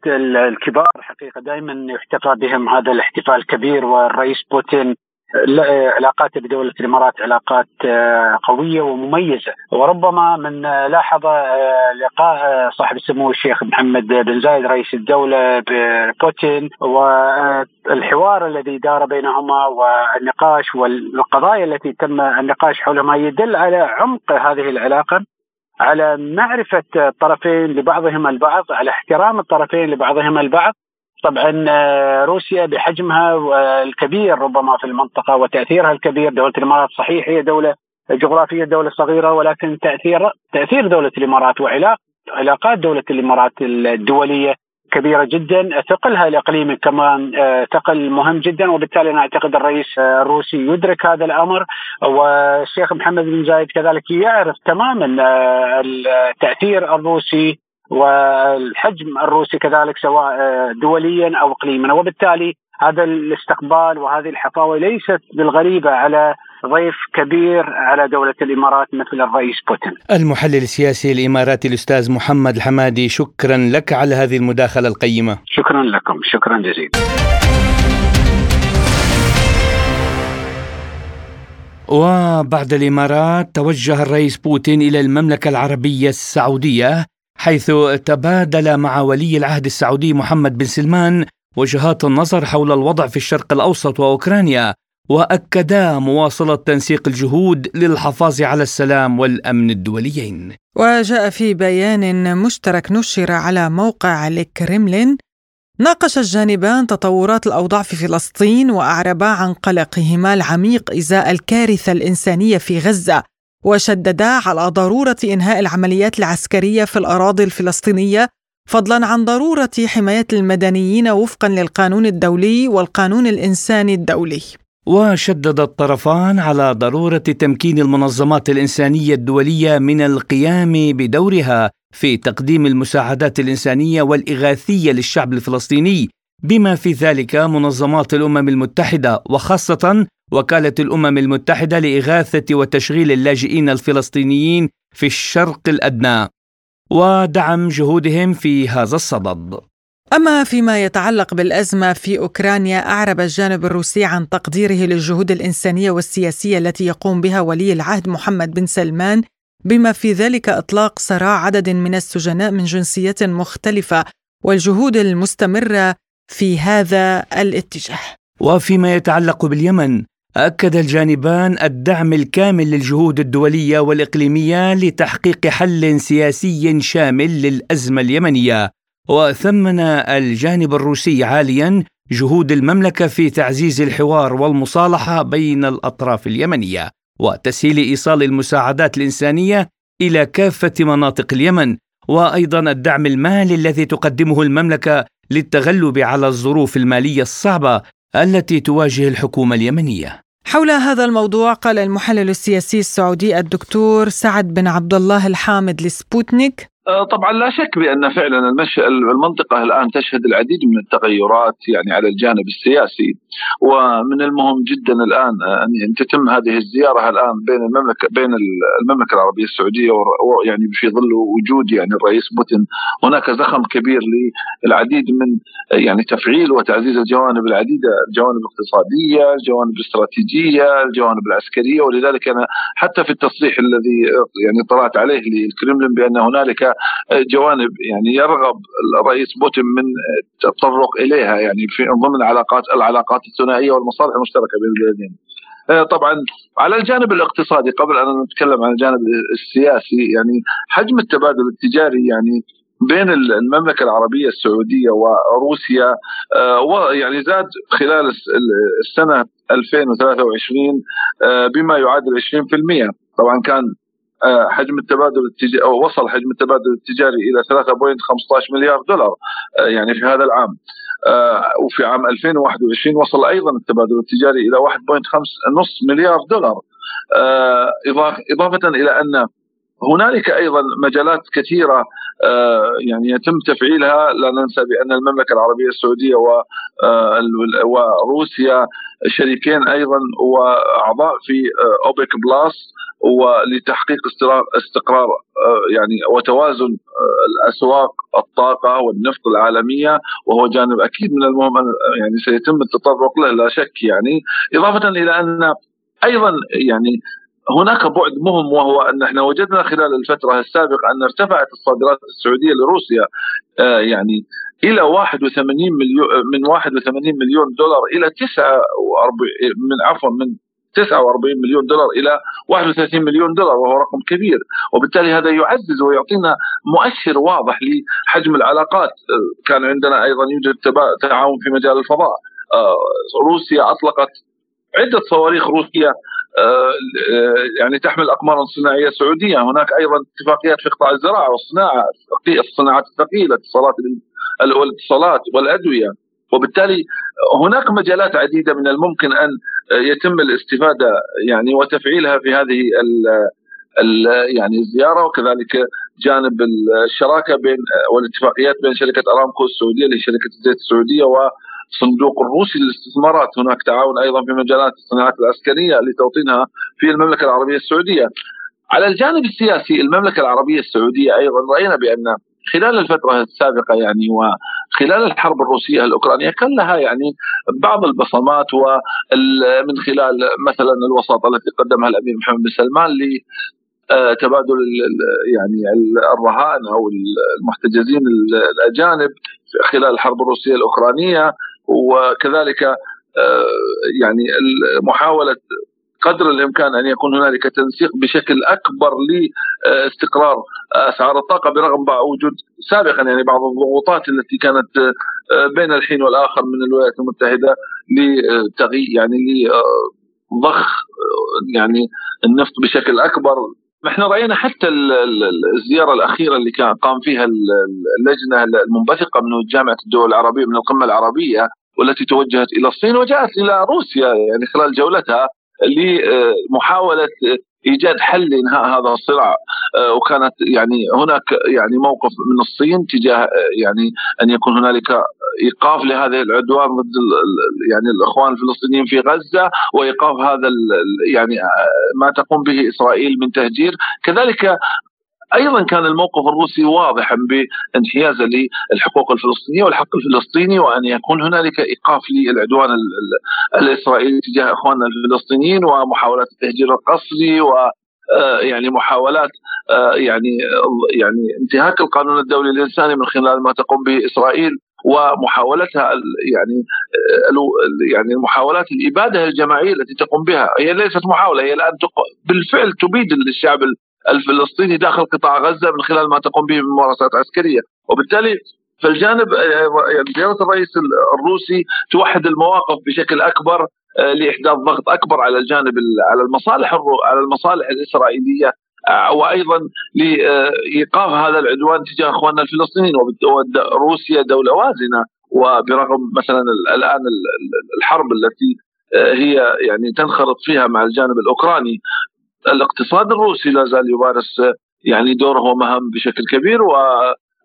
الكبار حقيقة دائما يحتفى بهم هذا الاحتفال الكبير والرئيس بوتين علاقاته بدولة الإمارات علاقات آه، قوية ومميزة. وربما من لاحظ آه، لقاء صاحب السمو الشيخ محمد بن زايد رئيس الدولة ببوتين والحوار الذي دار بينهما والنقاش والقضايا التي تم النقاش حولها يدل على عمق هذه العلاقة على معرفة الطرفين لبعضهما البعض على احترام الطرفين لبعضهما البعض طبعا آه، روسيا بحجمها الكبير ربما في المنطقة وتأثيرها الكبير دولة الإمارات صحيح هي دولة جغرافية دولة صغيرة ولكن تأثير تأثير دولة الإمارات وعلاقات علاقات دولة الإمارات الدولية كبيرة جدا. ثقلها الاقليمي كمان آه، ثقل مهم جدا وبالتالي أنا أعتقد الرئيس آه، الروسي يدرك هذا الأمر والشيخ محمد بن زايد كذلك يعرف تماما آه، التأثير الروسي والحجم الروسي كذلك سواء دوليا أو اقليميا وبالتالي هذا الاستقبال وهذه الحفاوة ليست بالغريبة على ضيف كبير على دولة الإمارات مثل الرئيس بوتين. المحلل السياسي الإماراتي الأستاذ محمد الحمادي شكرا لك على هذه المداخلة القيمة. شكرا لكم. شكرا جزيلا. وبعد الإمارات توجه الرئيس بوتين إلى المملكة العربية السعودية حيث تبادل مع ولي العهد السعودي محمد بن سلمان وجهات النظر حول الوضع في الشرق الأوسط وأوكرانيا وأكدا مواصلة تنسيق الجهود للحفاظ على السلام والأمن الدوليين. وجاء في بيان مشترك نشر على موقع الكريملين ناقش الجانبان تطورات الأوضاع في فلسطين وأعربا عن قلقهما العميق إزاء الكارثة الإنسانية في غزة وشددا على ضرورة إنهاء العمليات العسكرية في الأراضي الفلسطينية فضلا عن ضرورة حماية المدنيين وفقا للقانون الدولي والقانون الانساني الدولي. وشدد الطرفان على ضرورة تمكين المنظمات الإنسانية الدولية من القيام بدورها في تقديم المساعدات الإنسانية والإغاثية للشعب الفلسطيني. بما في ذلك منظمات الأمم المتحدة وخاصة وكالة الأمم المتحدة لإغاثة وتشغيل اللاجئين الفلسطينيين في الشرق الأدنى ودعم جهودهم في هذا الصدد. أما فيما يتعلق بالأزمة في أوكرانيا أعرب الجانب الروسي عن تقديره للجهود الإنسانية والسياسية التي يقوم بها ولي العهد محمد بن سلمان بما في ذلك إطلاق سراع عدد من السجناء من جنسيات مختلفة والجهود المستمرة في هذا الاتجاه. وفيما يتعلق باليمن أكد الجانبان الدعم الكامل للجهود الدولية والإقليمية لتحقيق حل سياسي شامل للأزمة اليمنية. وثمن الجانب الروسي عاليا جهود المملكة في تعزيز الحوار والمصالحة بين الأطراف اليمنية وتسهيل إيصال المساعدات الإنسانية إلى كافة مناطق اليمن وأيضا الدعم المالي الذي تقدمه المملكة للتغلب على الظروف المالية الصعبة التي تواجه الحكومة اليمنية. حول هذا الموضوع قال المحلل السياسي السعودي الدكتور سعد بن عبد الله الحامد لسبوتنيك طبعا لا شك بأن فعلا المنطقة الآن تشهد العديد من التغيرات يعني على الجانب السياسي. ومن المهم جدا الآن أن تتم هذه الزيارة الآن بين المملكه بين المملكة العربية السعودية ويعني في ظل وجود يعني الرئيس بوتين. هناك زخم كبير للعديد من يعني تفعيل وتعزيز الجوانب العديدة الجوانب الاقتصادية، الجوانب الاستراتيجية، الجوانب العسكرية. ولذلك أنا حتى في التصريح الذي يعني طلعت عليه للكرملين بأن هنالك جوانب يعني يرغب الرئيس بوتين من التطرق إليها يعني في ضمن العلاقات العلاقات الثنائية والمصالح المشتركة بين البلدين. آه، طبعا على الجانب الاقتصادي قبل أن نتكلم عن الجانب السياسي يعني حجم التبادل التجاري يعني بين المملكة العربية السعودية وروسيا آه، ويعني زاد خلال السنة 2023 آه، بما يعادل 20% طبعا كان حجم التبادل التجاري أو وصل حجم التبادل التجاري إلى 3.15 مليار دولار آه، يعني في هذا العام. آه، وفي عام 2021 وصل أيضا التبادل التجاري إلى 1.5 مليار دولار. إضافة إلى أن هنالك أيضا مجالات كثيرة يعني يتم تفعيلها. لا ننسى بأن المملكة العربية السعودية وروسيا شريكين أيضا وأعضاء في أوبك بلاس ولتحقيق استقرار آه، يعني وتوازن آه، الأسواق الطاقة والنفط العالمية. وهو جانب أكيد من المهم يعني سيتم التطرق له لا شك يعني. إضافة إلى أن أيضا يعني هناك بعد مهم وهو أن إحنا وجدنا خلال الفترة السابقة أن ارتفعت الصادرات السعودية لروسيا آه، يعني إلى 81 مليون من 81 مليون دولار إلى 49 من عفوا من 49 مليون دولار إلى 31 مليون دولار وهو رقم كبير. وبالتالي هذا يعزز ويعطينا مؤشر واضح لحجم العلاقات. كان عندنا أيضا يوجد تعاون في مجال الفضاء. آه، روسيا أطلقت عدة صواريخ روسية آه، يعني تحمل اقمارا صناعية سعودية، هناك أيضا اتفاقيات في قطاع الزراعة والصناعة، الصناعات الثقيلة، اتصالات الاتصالات والأدوية، وبالتالي هناك مجالات عديدة من الممكن أن يتم الاستفادة يعني وتفعيلها في هذه ال يعني الزيارة. وكذلك جانب الشراكة بين والاتفاقيات بين شركة أرامكو السعودية لشركة الزيت السعودية وصندوق الروسي للاستثمارات. هناك تعاون أيضا في مجالات الصناعات العسكرية لتوطينها في المملكة العربية السعودية. على الجانب السياسي المملكة العربية السعودية أيضا رأينا بأن خلال الفترة السابقة يعني وخلال الحرب الروسية الأوكرانية كان لها يعني بعض البصمات ومن خلال مثلا الوساطة التي قدمها الأمير محمد بن سلمان تبادل يعني الرهائن أو المحتجزين الأجانب خلال الحرب الروسية الأوكرانية. وكذلك آه، يعني محاوله قدر الإمكان أن يكون هنالك تنسيق بشكل أكبر لاستقرار أسعار الطاقة برغم وجود سابقا يعني بعض الضغوطات التي كانت آه، بين الحين والآخر من الولايات المتحدة لتغيير يعني لضخ آه، يعني النفط بشكل أكبر. إحنا رأينا حتى الزيارة الأخيرة اللي كان قام فيها اللجنة المنبثقة من جامعة الدول العربية من القمة العربية والتي توجهت إلى الصين وجاءت إلى روسيا يعني خلال جولتها لمحاولة إيجاد حل لإنهاء هذا الصراع. آه، وكانت يعني هناك يعني موقف من الصين تجاه يعني أن يكون هنالك إيقاف لهذا العدوان ضد يعني الإخوان الفلسطينيين في غزة وإيقاف هذا يعني ما تقوم به إسرائيل من تهجير. كذلك أيضا كان الموقف الروسي واضحا بانحيازه للحقوق الفلسطينية والحق الفلسطيني وأن يكون هنالك إيقاف للعدوان الإسرائيلي تجاه إخواننا الفلسطينيين ومحاولات التهجير القسري و آه، يعني محاولات آه، يعني يعني انتهاك القانون الدولي الإنساني من خلال ما تقوم به إسرائيل ومحاولتها يعني آه، يعني محاولات الإبادة الجماعية التي تقوم بها. هي ليست محاولة هي الآن بالفعل تبيد الشعب الفلسطيني داخل قطاع غزة من خلال ما تقوم به من ممارسات عسكرية. وبالتالي فالجانب يعني زياره الرئيس الروسي توحد المواقف بشكل أكبر آه، لإحداث ضغط أكبر على الجانب على المصالح على المصالح الإسرائيلية آه، وأيضا لإيقاف هذا العدوان تجاه أخواننا الفلسطينيين. روسيا دولة وازنة وبرغم مثلا الآن الحرب التي آه، هي يعني تنخرط فيها مع الجانب الأوكراني الاقتصاد الروسي لا زال يمارس يعني دوره ومهام بشكل كبير و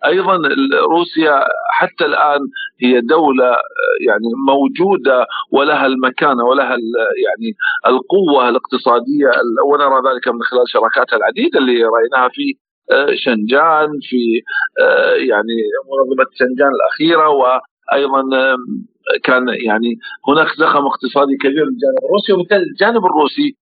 أيضا روسيا حتى الآن هي دولة يعني موجودة ولها المكانة ولها يعني القوة الاقتصادية ونرى ذلك من خلال شراكاتها العديدة اللي رأيناها في آه، شنجان في آه، يعني منظمة شنجان الأخيرة وأيضا كان يعني هناك زخم اقتصادي كبير من الجانب الروسي وبالتالي الجانب الروسي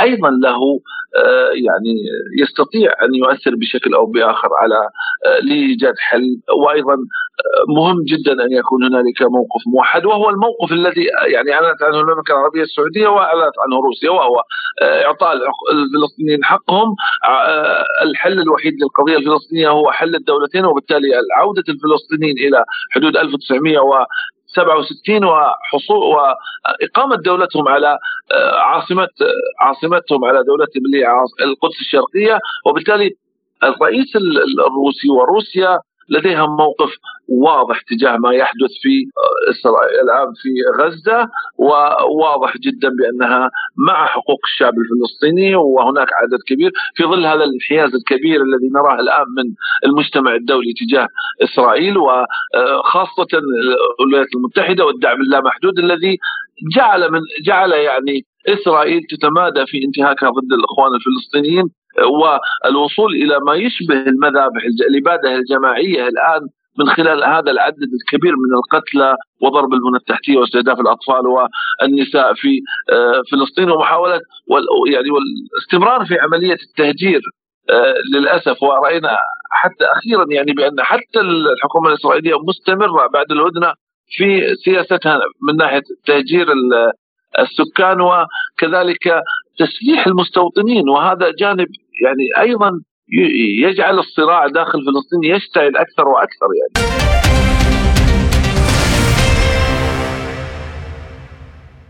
أيضا له آه، يعني يستطيع أن يؤثر بشكل أو بآخر على آه، لايجاد حل. وأيضا آه، مهم جدا أن يكون هنالك موقف موحد وهو الموقف الذي يعني أعلنت عنه المملكة العربية السعودية وأعلنت عنه روسيا وهو إعطاء الفلسطينيين حقهم. الحل الوحيد للقضية الفلسطينية هو حل الدولتين وبالتالي عوده الفلسطينيين إلى حدود 1900 67 وحصول وإقامة دولتهم على آه، عاصمة آه، عاصمتهم على دولتهم اللي القدس الشرقية وبالتالي الرئيس الروسي وروسيا لديها موقف واضح تجاه ما يحدث في إسرائيل الآن في غزة وواضح جدا بأنها مع حقوق الشعب الفلسطيني وهناك عدد كبير. في ظل هذا الانحياز الكبير الذي نراه الآن من المجتمع الدولي تجاه إسرائيل وخاصة الولايات المتحدة والدعم اللامحدود الذي جعل من جعل يعني إسرائيل تتمادى في انتهاكها ضد الإخوان الفلسطينيين. والوصول إلى ما يشبه المذابح الإبادة الجماعية الآن من خلال هذا العدد الكبير من القتلى وضرب البنى التحتية واستهداف الأطفال والنساء في آه، فلسطين ومحاولة يعني والاستمرار في عملية التهجير آه، للأسف. ورأينا حتى أخيرا يعني بأن حتى الحكومة الإسرائيلية مستمرة بعد الهدنة في سياستها من ناحية تهجير السكان وكذلك تسليح المستوطنين وهذا جانب يعني أيضا يجعل الصراع داخل فلسطين يشتعل أكثر وأكثر يعني.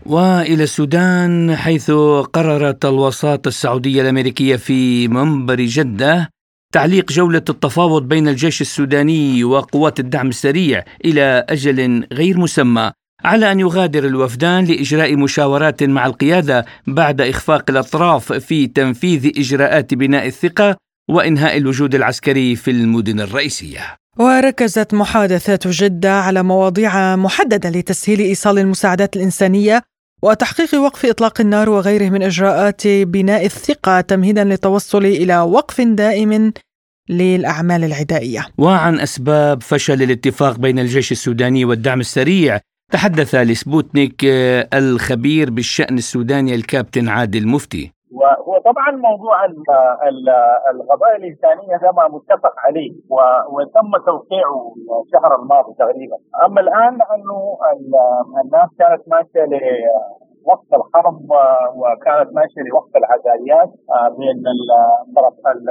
وإلى السودان حيث قررت الوساطه السعودية الأمريكية في منبر جدة تعليق جولة التفاوض بين الجيش السوداني وقوات الدعم السريع إلى أجل غير مسمى على أن يغادر الوفدان لإجراء مشاورات مع القيادة بعد إخفاق الأطراف في تنفيذ إجراءات بناء الثقة وإنهاء الوجود العسكري في المدن الرئيسية. وركزت محادثات جدة على مواضيع محددة لتسهيل إيصال المساعدات الإنسانية وتحقيق وقف إطلاق النار وغيره من إجراءات بناء الثقة تمهيدا للتوصل إلى وقف دائم للأعمال العدائية. وعن أسباب فشل الاتفاق بين الجيش السوداني والدعم السريع تحدث لسبوتنيك آه، الخبير بالشأن السوداني الكابتن عادل مفتي. وهو طبعا موضوع القضايا الإنسانية ده ما متفق عليه وتم توقيعه الشهر الماضي تقريبا. أما الآن انه الناس كانت ماشية لوقت الحرب وكانت ماشية لوقت العزائيات آه، بين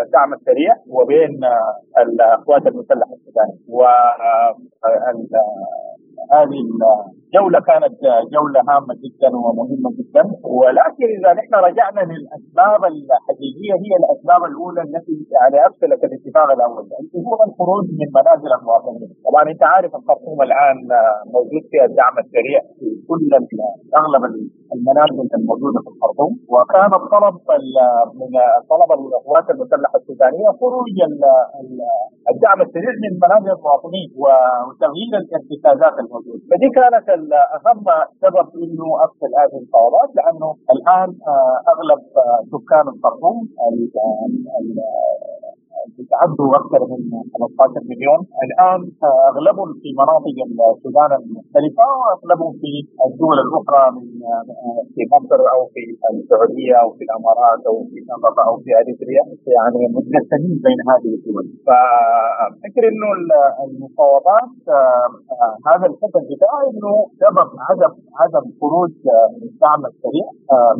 الدعم السريع وبين القوات المسلحة السودانية. و هذه الجولة كانت جولة هامة جدا ومهمة جدا. ولكن إذا نحن رجعنا للأسباب الحقيقية هي الأسباب الأولى التي يعني أرسلت الاتفاق الأول اللي هو الخروج من منازل المواطنين طبعا أنت عارف الخرطوم الآن موجود فيها الدعم السريع في كل أغلب المنازل الموجودة في الخرطوم. وكان الطلب من طلب القوات المسلحة السودانية خروج الدعم السريع من منازل المواطنين وتغيير الارتكازات الموجودة. فدي كانت اهم سبب إنه افشل هذه المفاوضات لأنه الآن آه، أغلب آه، سكان الخرطوم يتعدوا أكثر من 15 مليون. الآن آه، أغلبهم في مناطق السودان المختلفة وأغلبهم في الدول الأخرى من في مصر أو في السعودية أو في الإمارات أو في كندا أو في أريتريا. يعني متقسمين بين هذه الدول. فافتكر إنه المفاوضات هذا الحكم بتاعي إنه سبب عدم عدم خروج الدعم السريع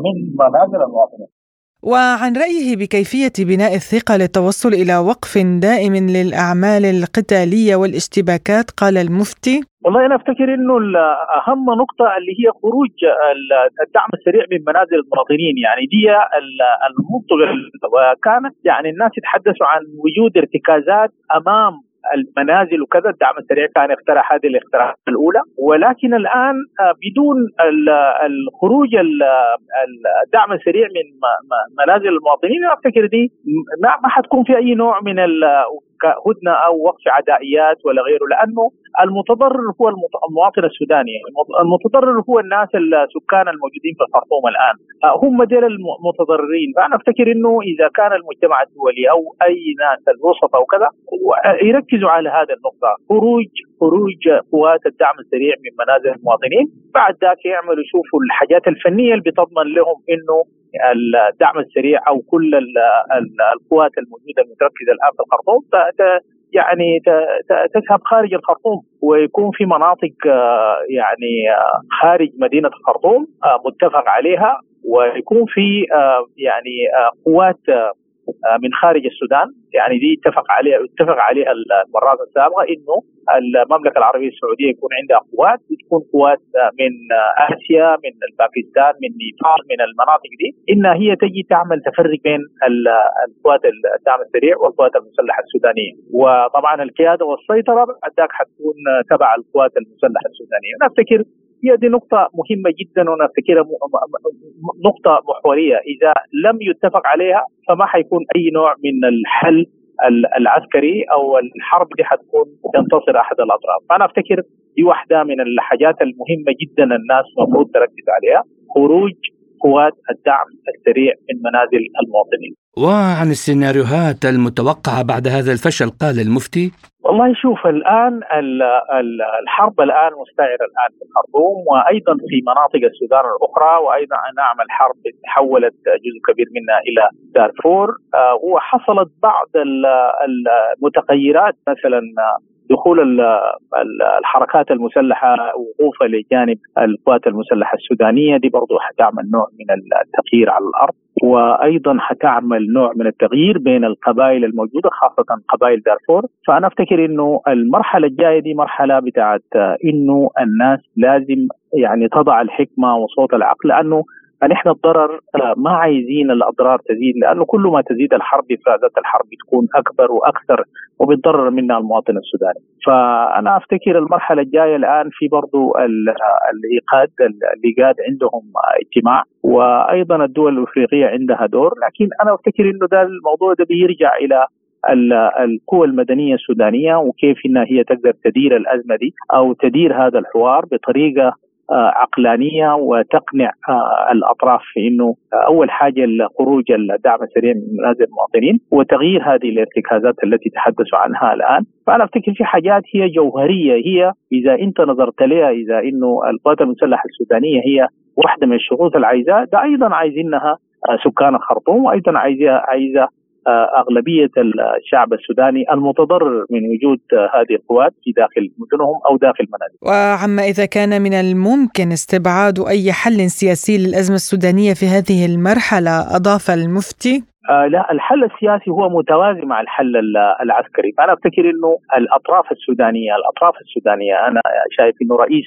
من منازل المواطنين وعن رأيه بكيفية بناء الثقة للتوصل إلى وقف دائم للأعمال القتالية والاشتباكات قال المفتي. والله أنا أفتكر إنه اهم نقطة اللي هي خروج الدعم السريع من منازل المواطنين يعني دي المنطقة وكانت يعني الناس يتحدثوا عن وجود ارتكازات أمام المنازل وكذا الدعم السريع كان اخترع هذه الاختراعات الأولى. ولكن الآن بدون الخروج الدعم السريع من منازل المواطنين أفتكر دي ما حتكون في أي نوع من كهدنة أو وقف عدائيات ولا غيره لأنه المتضرر هو المواطن السوداني المتضرر هو الناس السكان الموجودين في الخرطوم الآن. آه، هم ديل المتضررين. فأنا أفتكر إنه إذا كان المجتمع الدولي أو أي ناس الوسط أو كذا يركزوا على هذه النقطة. خروج خروج قوات الدعم السريع من منازل المواطنين. بعد ذاك يعملوا يشوفوا الحاجات الفنية اللي بتضمن لهم إنه الدعم السريع أو كل القوات الموجودة المتركزه الآن في الخرطوم يعني تذهب خارج الخرطوم ويكون في مناطق آه، يعني آه، خارج مدينة الخرطوم آه، متفق عليها ويكون في يعني قوات من خارج السودان. يعني دي اتفق عليها اتفق عليها المرات السابقة إنه المملكة العربية السعودية يكون عندها قوات وتكون قوات من آسيا من باكستان من نيبال من المناطق دي. انها هي تجي تعمل تفرق بين القوات الدعم السريع والقوات المسلحة السودانية. وطبعا القيادة والسيطرة بعد ذاك حتكون تبع القوات المسلحة السودانية. أنا افتكر هي دي نقطة مهمة جدا وأنا أفتكرها نقطة محورية إذا لم يتفق عليها فما حيكون أي نوع من الحل العسكري أو الحرب دي حتكون تنتصر أحد الأطراف، فانا أفتكر دي واحدة من الحاجات المهمة جدا الناس المفروض تركز عليها، خروج قوات الدعم السريع من منازل المواطنين. وعن السيناريوهات المتوقعة بعد هذا الفشل قال المفتي. والله شوف الآن الحرب الآن مستعرة الآن في الخرطوم وأيضا في مناطق السودان الأخرى وأيضا نعم الحرب تحولت جزء كبير منها إلى دارفور. آه، وحصلت بعض المتغيرات مثلا دخول الحركات المسلحة وقوفها لجانب القوات المسلحة السودانية دي برضو حتعمل نوع من التغيير على الأرض. وأيضا حتعمل نوع من التغيير بين القبائل الموجودة خاصة قبائل دارفور. فأنا أفتكر إنه المرحلة الجاية دي مرحلة بتاعت إنه الناس لازم يعني تضع الحكمة وصوت العقل لأنه فنحن الضرر آه، ما عايزين الأضرار تزيد لأنه كل ما تزيد الحرب افرازات الحرب تكون أكبر وأكثر وبيتضرر منها المواطن السوداني. فأنا أفتكر المرحلة الجاية الآن في برضو الإيقاد الليقاد عندهم اجتماع وأيضا الدول الأفريقية عندها دور لكن أنا أفتكر إنه ده الموضوع ده بيرجع إلى القوى المدنية السودانية وكيف إنها هي تقدر تدير الأزمة دي أو تدير هذا الحوار بطريقة عقلانية وتقنع آه، الأطراف في إنه أول حاجة خروج الدعم السريع من منازل المواطنين وتغيير هذه الارتكازات التي تحدثوا عنها الآن. فأنا أفتكر في حاجات هي جوهرية هي إذا أنت نظرت لها إذا إنه القوات المسلحة السودانية هي واحدة من الشروط العايزاه ده أيضا عايزينها آه، سكان الخرطوم وأيضا عايزة عايزة أغلبية الشعب السوداني المتضرر من وجود هذه القوات في داخل مدنهم أو داخل منازلهم. وعما إذا كان من الممكن استبعاد أي حل سياسي للأزمة السودانية في هذه المرحلة أضاف المفتي آه لا الحل السياسي هو متوازي مع الحل العسكري فانا أفتكر إنه الأطراف السودانيه الأطراف السودانية أنا شايف إنه رئيس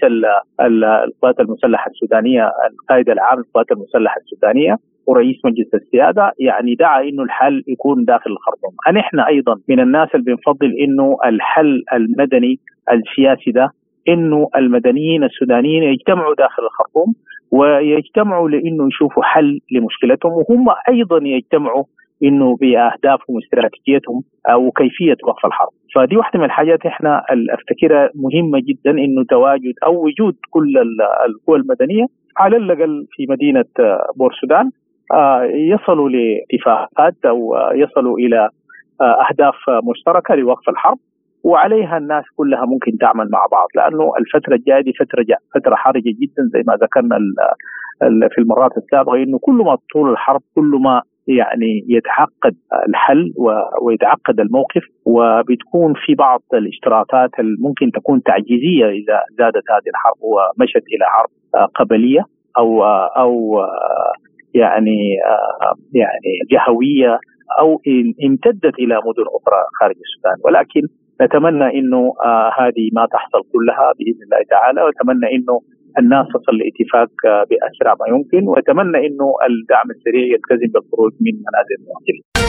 القوات المسلحة السودانية القائد العام للقوات المسلحة السودانية ورئيس مجلس السيادة يعني دعا إنه الحل يكون داخل الخرطوم، نحن أيضا من الناس اللي بنفضل إنه الحل المدني السياسي ده إنه المدنيين السودانيين يجتمعوا داخل الخرطوم ويجتمعوا لإنه يشوفوا حل لمشكلتهم وهم أيضا يجتمعوا إنه بأهدافهم واستراتيجيتهم وكيفيه وقف الحرب. فدي واحدة من الحاجات إحنا أفتكرها مهمة جدا إنه تواجد أو وجود كل القوى المدنية على الأقل في مدينة بور السودان. آه، يصلوا لاتفاقات أو يصلوا إلى آه، أهداف مشتركة لوقف الحرب وعليها الناس كلها ممكن تعمل مع بعض لأنه الفترة الجاية دي فترة فترة حرجة جدا زي ما ذكرنا في المرات السابقة إنه كل ما طول الحرب كل ما يعني يتعقد الحل ويتعقد الموقف وبتكون في بعض الاشتراطات ممكن تكون تعجيزية إذا زادت هذه الحرب ومشت إلى حرب قبلية أو أو يعني يعني جهوية أو امتدت إلى مدن أخرى خارج السودان. ولكن نتمنى إنه آه هذه ما تحصل كلها بإذن الله تعالى. واتمنى إنه الناس تصل لاتفاق آه بأسرع ما يمكن. واتمنى إنه الدعم السريع يلتزم بالخروج من منازل المواطنين.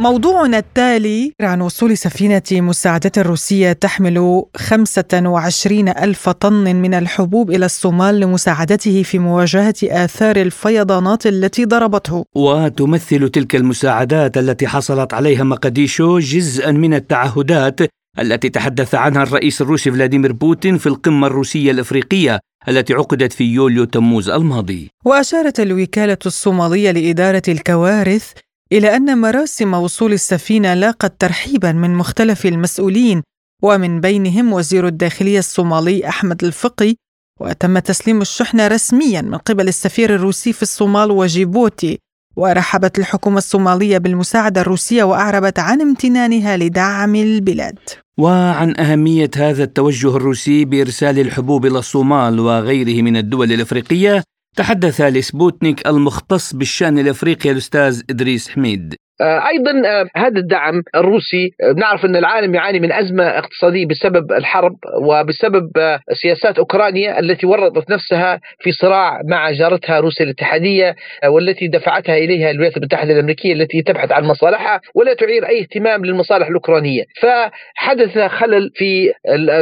موضوعنا التالي عن وصول سفينة مساعدة روسية تحمل 25 ألف طن من الحبوب إلى الصومال لمساعدته في مواجهة آثار الفيضانات التي ضربته. وتمثل تلك المساعدات التي حصلت عليها مقديشو جزءا من التعهدات التي تحدث عنها الرئيس الروسي فلاديمير بوتين في القمة الروسية الإفريقية التي عقدت في يوليو تموز الماضي. وأشارت الوكالة الصومالية لإدارة الكوارث إلى أن مراسم وصول السفينة لاقت ترحيبا من مختلف المسؤولين ومن بينهم وزير الداخلية الصومالي أحمد الفقي وتم تسليم الشحنة رسميا من قبل السفير الروسي في الصومال وجيبوتي ورحبت الحكومة الصومالية بالمساعدة الروسية وأعربت عن امتنانها لدعم البلاد. وعن أهمية هذا التوجه الروسي بإرسال الحبوب إلى الصومال وغيره من الدول الإفريقية تحدث لسبوتنيك المختص بالشأن الإفريقي الأستاذ إدريس حميد. أيضا آه، هذا الدعم الروسي آه، نعرف أن العالم يعاني من أزمة اقتصادية بسبب الحرب وبسبب سياسات أوكرانيا التي ورطت نفسها في صراع مع جارتها روسيا الاتحادية والتي دفعتها إليها الولايات المتحدة الأمريكية التي تبحث عن مصالحها ولا تعير أي اهتمام للمصالح الأوكرانية، فحدث خلل في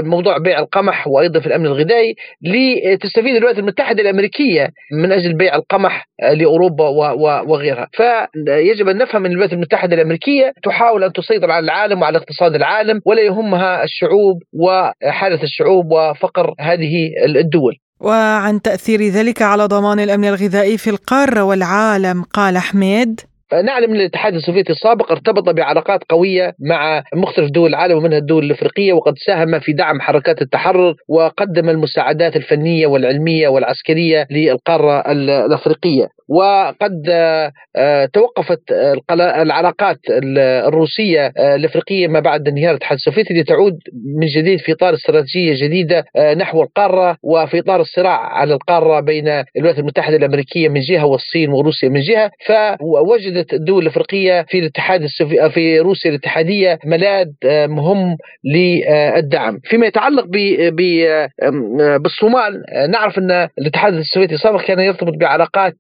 موضوع بيع القمح وأيضا في الأمن الغذائي لتستفيد الولايات المتحدة الأمريكية من أجل بيع القمح لأوروبا وغيرها، فيجب أن نفهم أن الولايات المتحدة الأمريكية تحاول أن تسيطر على العالم وعلى اقتصاد العالم ولا يهمها الشعوب وحالة الشعوب وفقر هذه الدول. وعن تأثير ذلك على ضمان الأمن الغذائي في القارة والعالم قال حميد نعلم أن الاتحاد السوفيتي السابق ارتبط بعلاقات قوية مع مختلف دول العالم ومنها الدول الإفريقية وقد ساهم في دعم حركات التحرر وقدم المساعدات الفنية والعلمية والعسكرية للقارة الأفريقية. وقد آه، توقفت العلاقات الروسية آه، الإفريقية ما بعد انهيار الاتحاد السوفيتي لتعود من جديد في إطار استراتيجية جديدة آه، نحو القارة وفي إطار الصراع على القارة بين الولايات المتحدة الأمريكية من جهة والصين وروسيا من جهة. فوجدت الدول الإفريقية في الاتحاد السوفي في روسيا الاتحادية ملاذ مهم للدعم. فيما يتعلق بالصومال نعرف أن الاتحاد السوفيتي السابق كان يرتبط بعلاقات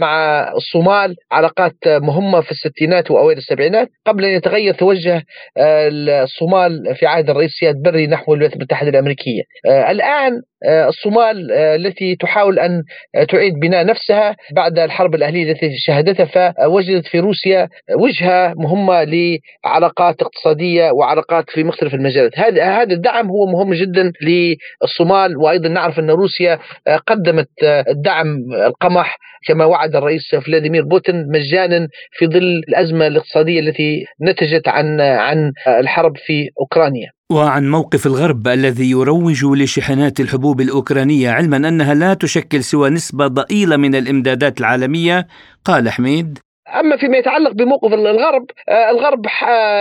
مع الصومال علاقات مهمة في الستينات وأوائل السبعينات قبل أن يتغير توجه آه، الصومال في عهد الرئيس سياد بري نحو الولايات المتحدة الأمريكية. آه، الآن الصومال التي تحاول أن تعيد بناء نفسها بعد الحرب الأهلية التي شهدتها فوجدت في روسيا وجهة مهمة لعلاقات اقتصادية وعلاقات في مختلف المجالات هذا هذا الدعم هو مهم جدا للصومال وأيضا نعرف أن روسيا قدمت الدعم القمح كما وعد الرئيس فلاديمير بوتين مجانا في ظل الأزمة الاقتصادية التي نتجت عن عن الحرب في أوكرانيا. وعن موقف الغرب الذي يروج لشحنات الحبوب الأوكرانية علما أنها لا تشكل سوى نسبة ضئيلة من الإمدادات العالمية، قال حميد. أما فيما يتعلق بموقف الغرب الغرب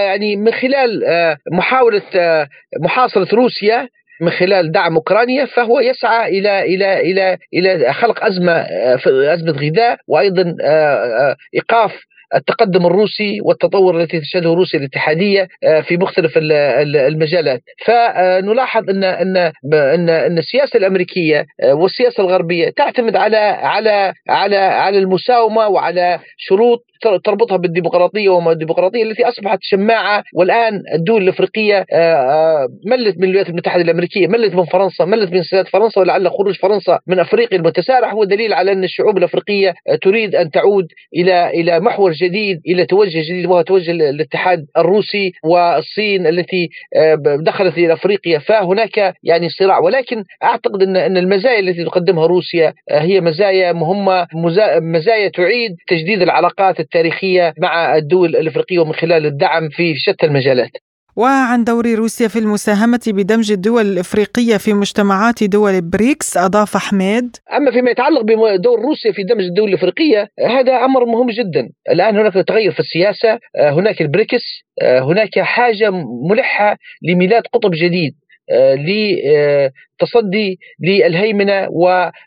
يعني من خلال محاولة محاصرة روسيا من خلال دعم أوكرانيا فهو يسعى إلى إلى إلى إلى خلق أزمة أزمة غذاء وأيضا إيقاف التقدم الروسي والتطور التي تشهده روسيا الاتحادية آه، في مختلف المجالات. فنلاحظ ان ان ان إن السياسة الأمريكية آه، والسياسة الغربية تعتمد على على على على المساومة وعلى شروط تربطها بالديمقراطية وما الديمقراطية التي أصبحت شماعة والآن الدول الأفريقية آه، ملت من الولايات المتحدة الأمريكية، ملت من فرنسا، ملت من سياسه فرنسا ولعل خروج فرنسا من أفريقيا المتسارع هو دليل على أن الشعوب الأفريقية تريد أن تعود إلى إلى محور جديد إلى توجه جديد وهو توجه الاتحاد الروسي والصين التي آه، دخلت إلى أفريقيا. فهناك يعني صراع ولكن أعتقد ان أن المزايا التي تقدمها روسيا آه، هي مزايا مهمة مزايا تعيد تجديد العلاقات التاريخية مع الدول الإفريقية ومن خلال الدعم في شتى المجالات. وعن دور روسيا في المساهمة بدمج الدول الإفريقية في مجتمعات دول بريكس أضاف حميد أما فيما يتعلق بدور روسيا في دمج الدول الإفريقية هذا أمر مهم جدا الآن هناك تغير في السياسة هناك البريكس هناك حاجة ملحة لميلاد قطب جديد تصدي للهيمنة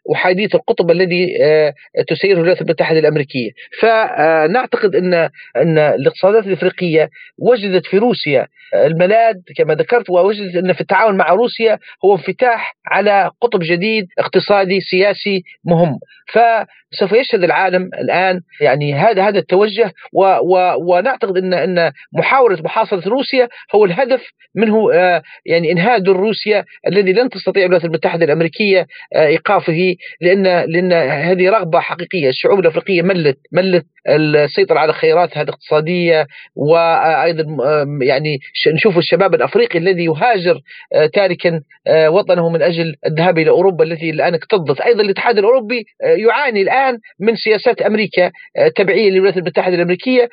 وحادية القطب الذي آه، تسيره الولايات المتحده الامريكيه، فنعتقد إن إن الاقتصادات الإفريقية وجدت في روسيا الملاذ كما ذكرت ووجدت إن في التعاون مع روسيا هو انفتاح على قطب جديد اقتصادي سياسي مهم، فسوف يشهد العالم الآن يعني هذا هذا التوجه و و ونعتقد إن إن محاولة محاصرة روسيا هو الهدف منه آه، يعني إنهاء دور روسيا الذي لن تستطيع الولايات المتحدة الأمريكية آه، إيقافه لأن لأن هذه رغبة حقيقية. الشعوب الأفريقية ملت ملت السيطرة على خياراتها الاقتصادية وأيضا يعني نشوف الشباب الأفريقي الذي يهاجر آه، تاركا وطنه من أجل الذهاب إلى أوروبا التي الآن اكتظت. أيضا الاتحاد الأوروبي يعاني الآن من سياسات أمريكا تبعية للولايات المتحدة الأمريكية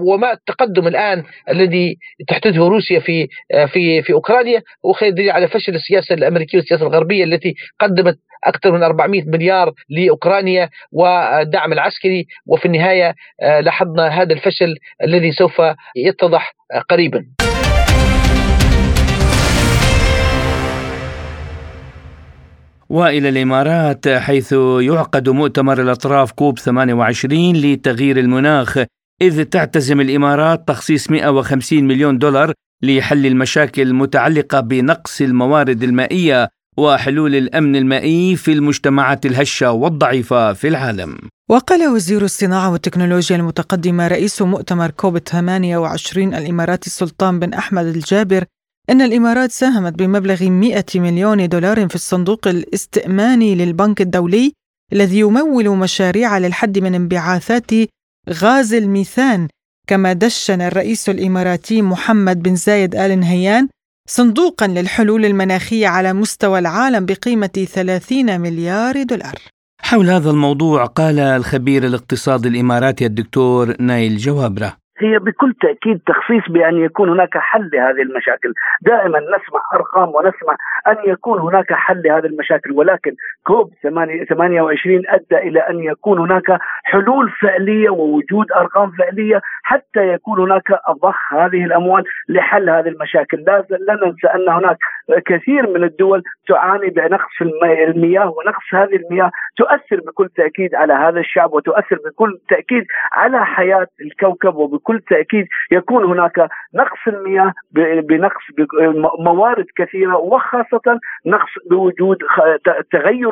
وما التقدم الآن الذي تحدثه روسيا في في في أوكرانيا. هو خير دليل على فشل السياسة الأمريكية والسياسة الغربية التي قدمت أكثر من 400 مليار لأوكرانيا والدعم العسكري وفي النهاية آه، لاحظنا هذا الفشل الذي سوف يتضح قريبا. وإلى الإمارات حيث يعقد مؤتمر الأطراف كوب 28 لتغيير المناخ إذ تعتزم الإمارات تخصيص 150 مليون دولار لحل المشاكل المتعلقة بنقص الموارد المائية وحلول الأمن المائي في المجتمعات الهشة والضعيفة في العالم. وقال وزير الصناعة والتكنولوجيا المتقدمة رئيس مؤتمر كوب 28 الاماراتي السلطان بن أحمد الجابر إن الإمارات ساهمت بمبلغ 100 مليون دولار في الصندوق الاستئماني للبنك الدولي الذي يمول مشاريع للحد من انبعاثات غاز الميثان كما دشن الرئيس الإماراتي محمد بن زايد آل نهيان صندوقا للحلول المناخية على مستوى العالم بقيمة 30 مليار دولار. حول هذا الموضوع قال الخبير الاقتصادي الإماراتي الدكتور نايل جوابرة هي بكل تأكيد تخصيص بأن يكون هناك حل لهذه المشاكل. دائما نسمع أرقام ونسمع أن يكون هناك حل لهذه المشاكل ولكن كوب 28 أدى إلى أن يكون هناك حلول فعلية ووجود أرقام فعلية حتى يكون هناك ضخ هذه الأموال لحل هذه المشاكل. لا ننسى أن هناك كثير من الدول تعاني بنقص المياه ونقص هذه المياه تؤثر بكل تأكيد على هذا الشعب وتؤثر بكل تأكيد على حياة الكوكب وبكل بكل تأكيد يكون هناك نقص المياه بنقص موارد كثيرة وخاصة نقص بوجود تغير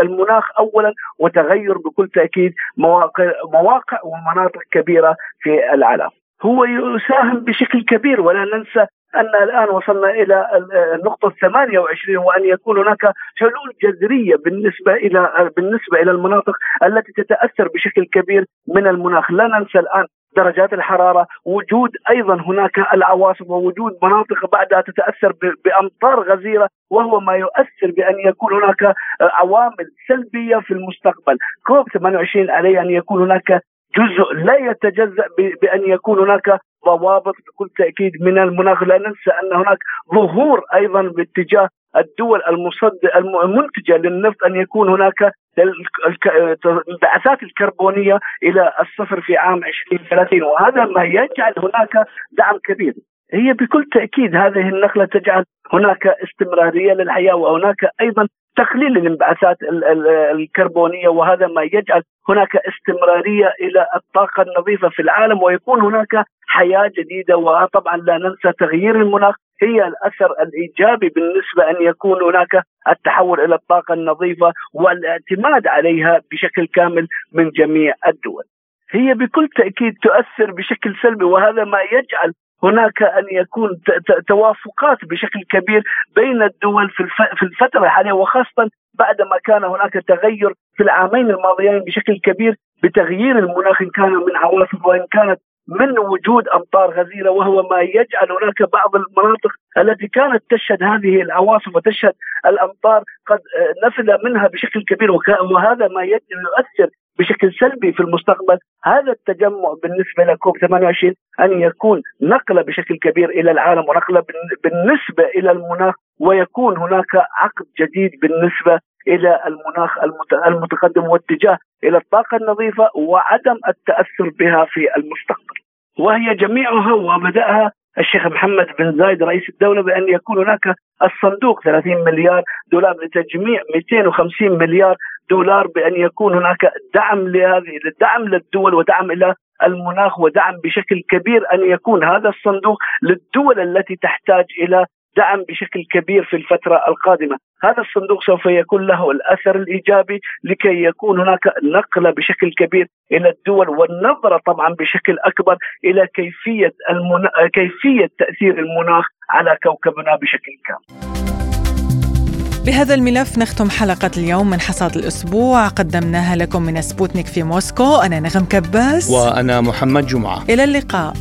المناخ اولا وتغير بكل تأكيد مواقع مواقع ومناطق كبيرة في العالم. هو يساهم بشكل كبير ولا ننسى أن الآن وصلنا إلى النقطة 28 وأن يكون هناك حلول جذرية بالنسبة إلى بالنسبة إلى المناطق التي تتأثر بشكل كبير من المناخ لا ننسى الآن درجات الحرارة، وجود أيضا هناك العواصف ووجود مناطق بعدها تتأثر بأمطار غزيرة وهو ما يؤثر بأن يكون هناك عوامل سلبية في المستقبل، كوب 28 عليه أن يكون هناك جزء لا يتجزأ بأن يكون هناك ضوابط بكل تأكيد من المناخ. لا ننسى أن هناك ظهور أيضا باتجاه الدول المصد المنتجة للنفط أن يكون هناك الانبعاثات الكربونية إلى الصفر في عام 2030 وهذا ما يجعل هناك دعم كبير. هي بكل تأكيد هذه النقله تجعل هناك استمرارية للحياة وهناك أيضا تقليل الانبعاثات الكربونية وهذا ما يجعل هناك استمرارية إلى الطاقة النظيفة في العالم ويكون هناك حياة جديدة وطبعا لا ننسى تغيير المناخ. هي الأثر الإيجابي بالنسبة أن يكون هناك التحول إلى الطاقة النظيفة والاعتماد عليها بشكل كامل من جميع الدول. هي بكل تأكيد تؤثر بشكل سلبي وهذا ما يجعل هناك أن يكون توافقات بشكل كبير بين الدول في الفترة الحالية وخاصة بعدما كان هناك تغير في العامين الماضيين بشكل كبير بتغيير المناخ إن كان من عواصف وإن كانت من وجود أمطار غزيرة وهو ما يجعل هناك بعض المناطق التي كانت تشهد هذه العواصف وتشهد الأمطار قد نفذ منها بشكل كبير وهذا ما يؤثر بشكل سلبي في المستقبل. هذا التجمع بالنسبة لكوب 28 أن يكون نقلة بشكل كبير إلى العالم ونقلة بالنسبة إلى المناخ ويكون هناك عقد جديد بالنسبة إلى المناخ المتقدم واتجاه إلى الطاقة النظيفة وعدم التأثر بها في المستقبل. وهي جميعها وبداها الشيخ محمد بن زايد رئيس الدولة بأن يكون هناك الصندوق 30 مليار دولار لتجميع 250 مليار دولار بأن يكون هناك دعم لهذه الدعم للدول ودعم إلى المناخ ودعم بشكل كبير أن يكون هذا الصندوق للدول التي تحتاج إلى دعم بشكل كبير في الفترة القادمة. هذا الصندوق سوف يكون له الأثر الإيجابي لكي يكون هناك نقلة بشكل كبير إلى الدول والنظرة طبعا بشكل أكبر إلى كيفية, المنا... كيفية تأثير المناخ على كوكبنا بشكل كامل. بهذا الملف نختم حلقة اليوم من حصاد الأسبوع. قدمناها لكم من سبوتنيك في موسكو. أنا نغم كباس. وأنا محمد جمعة. إلى اللقاء.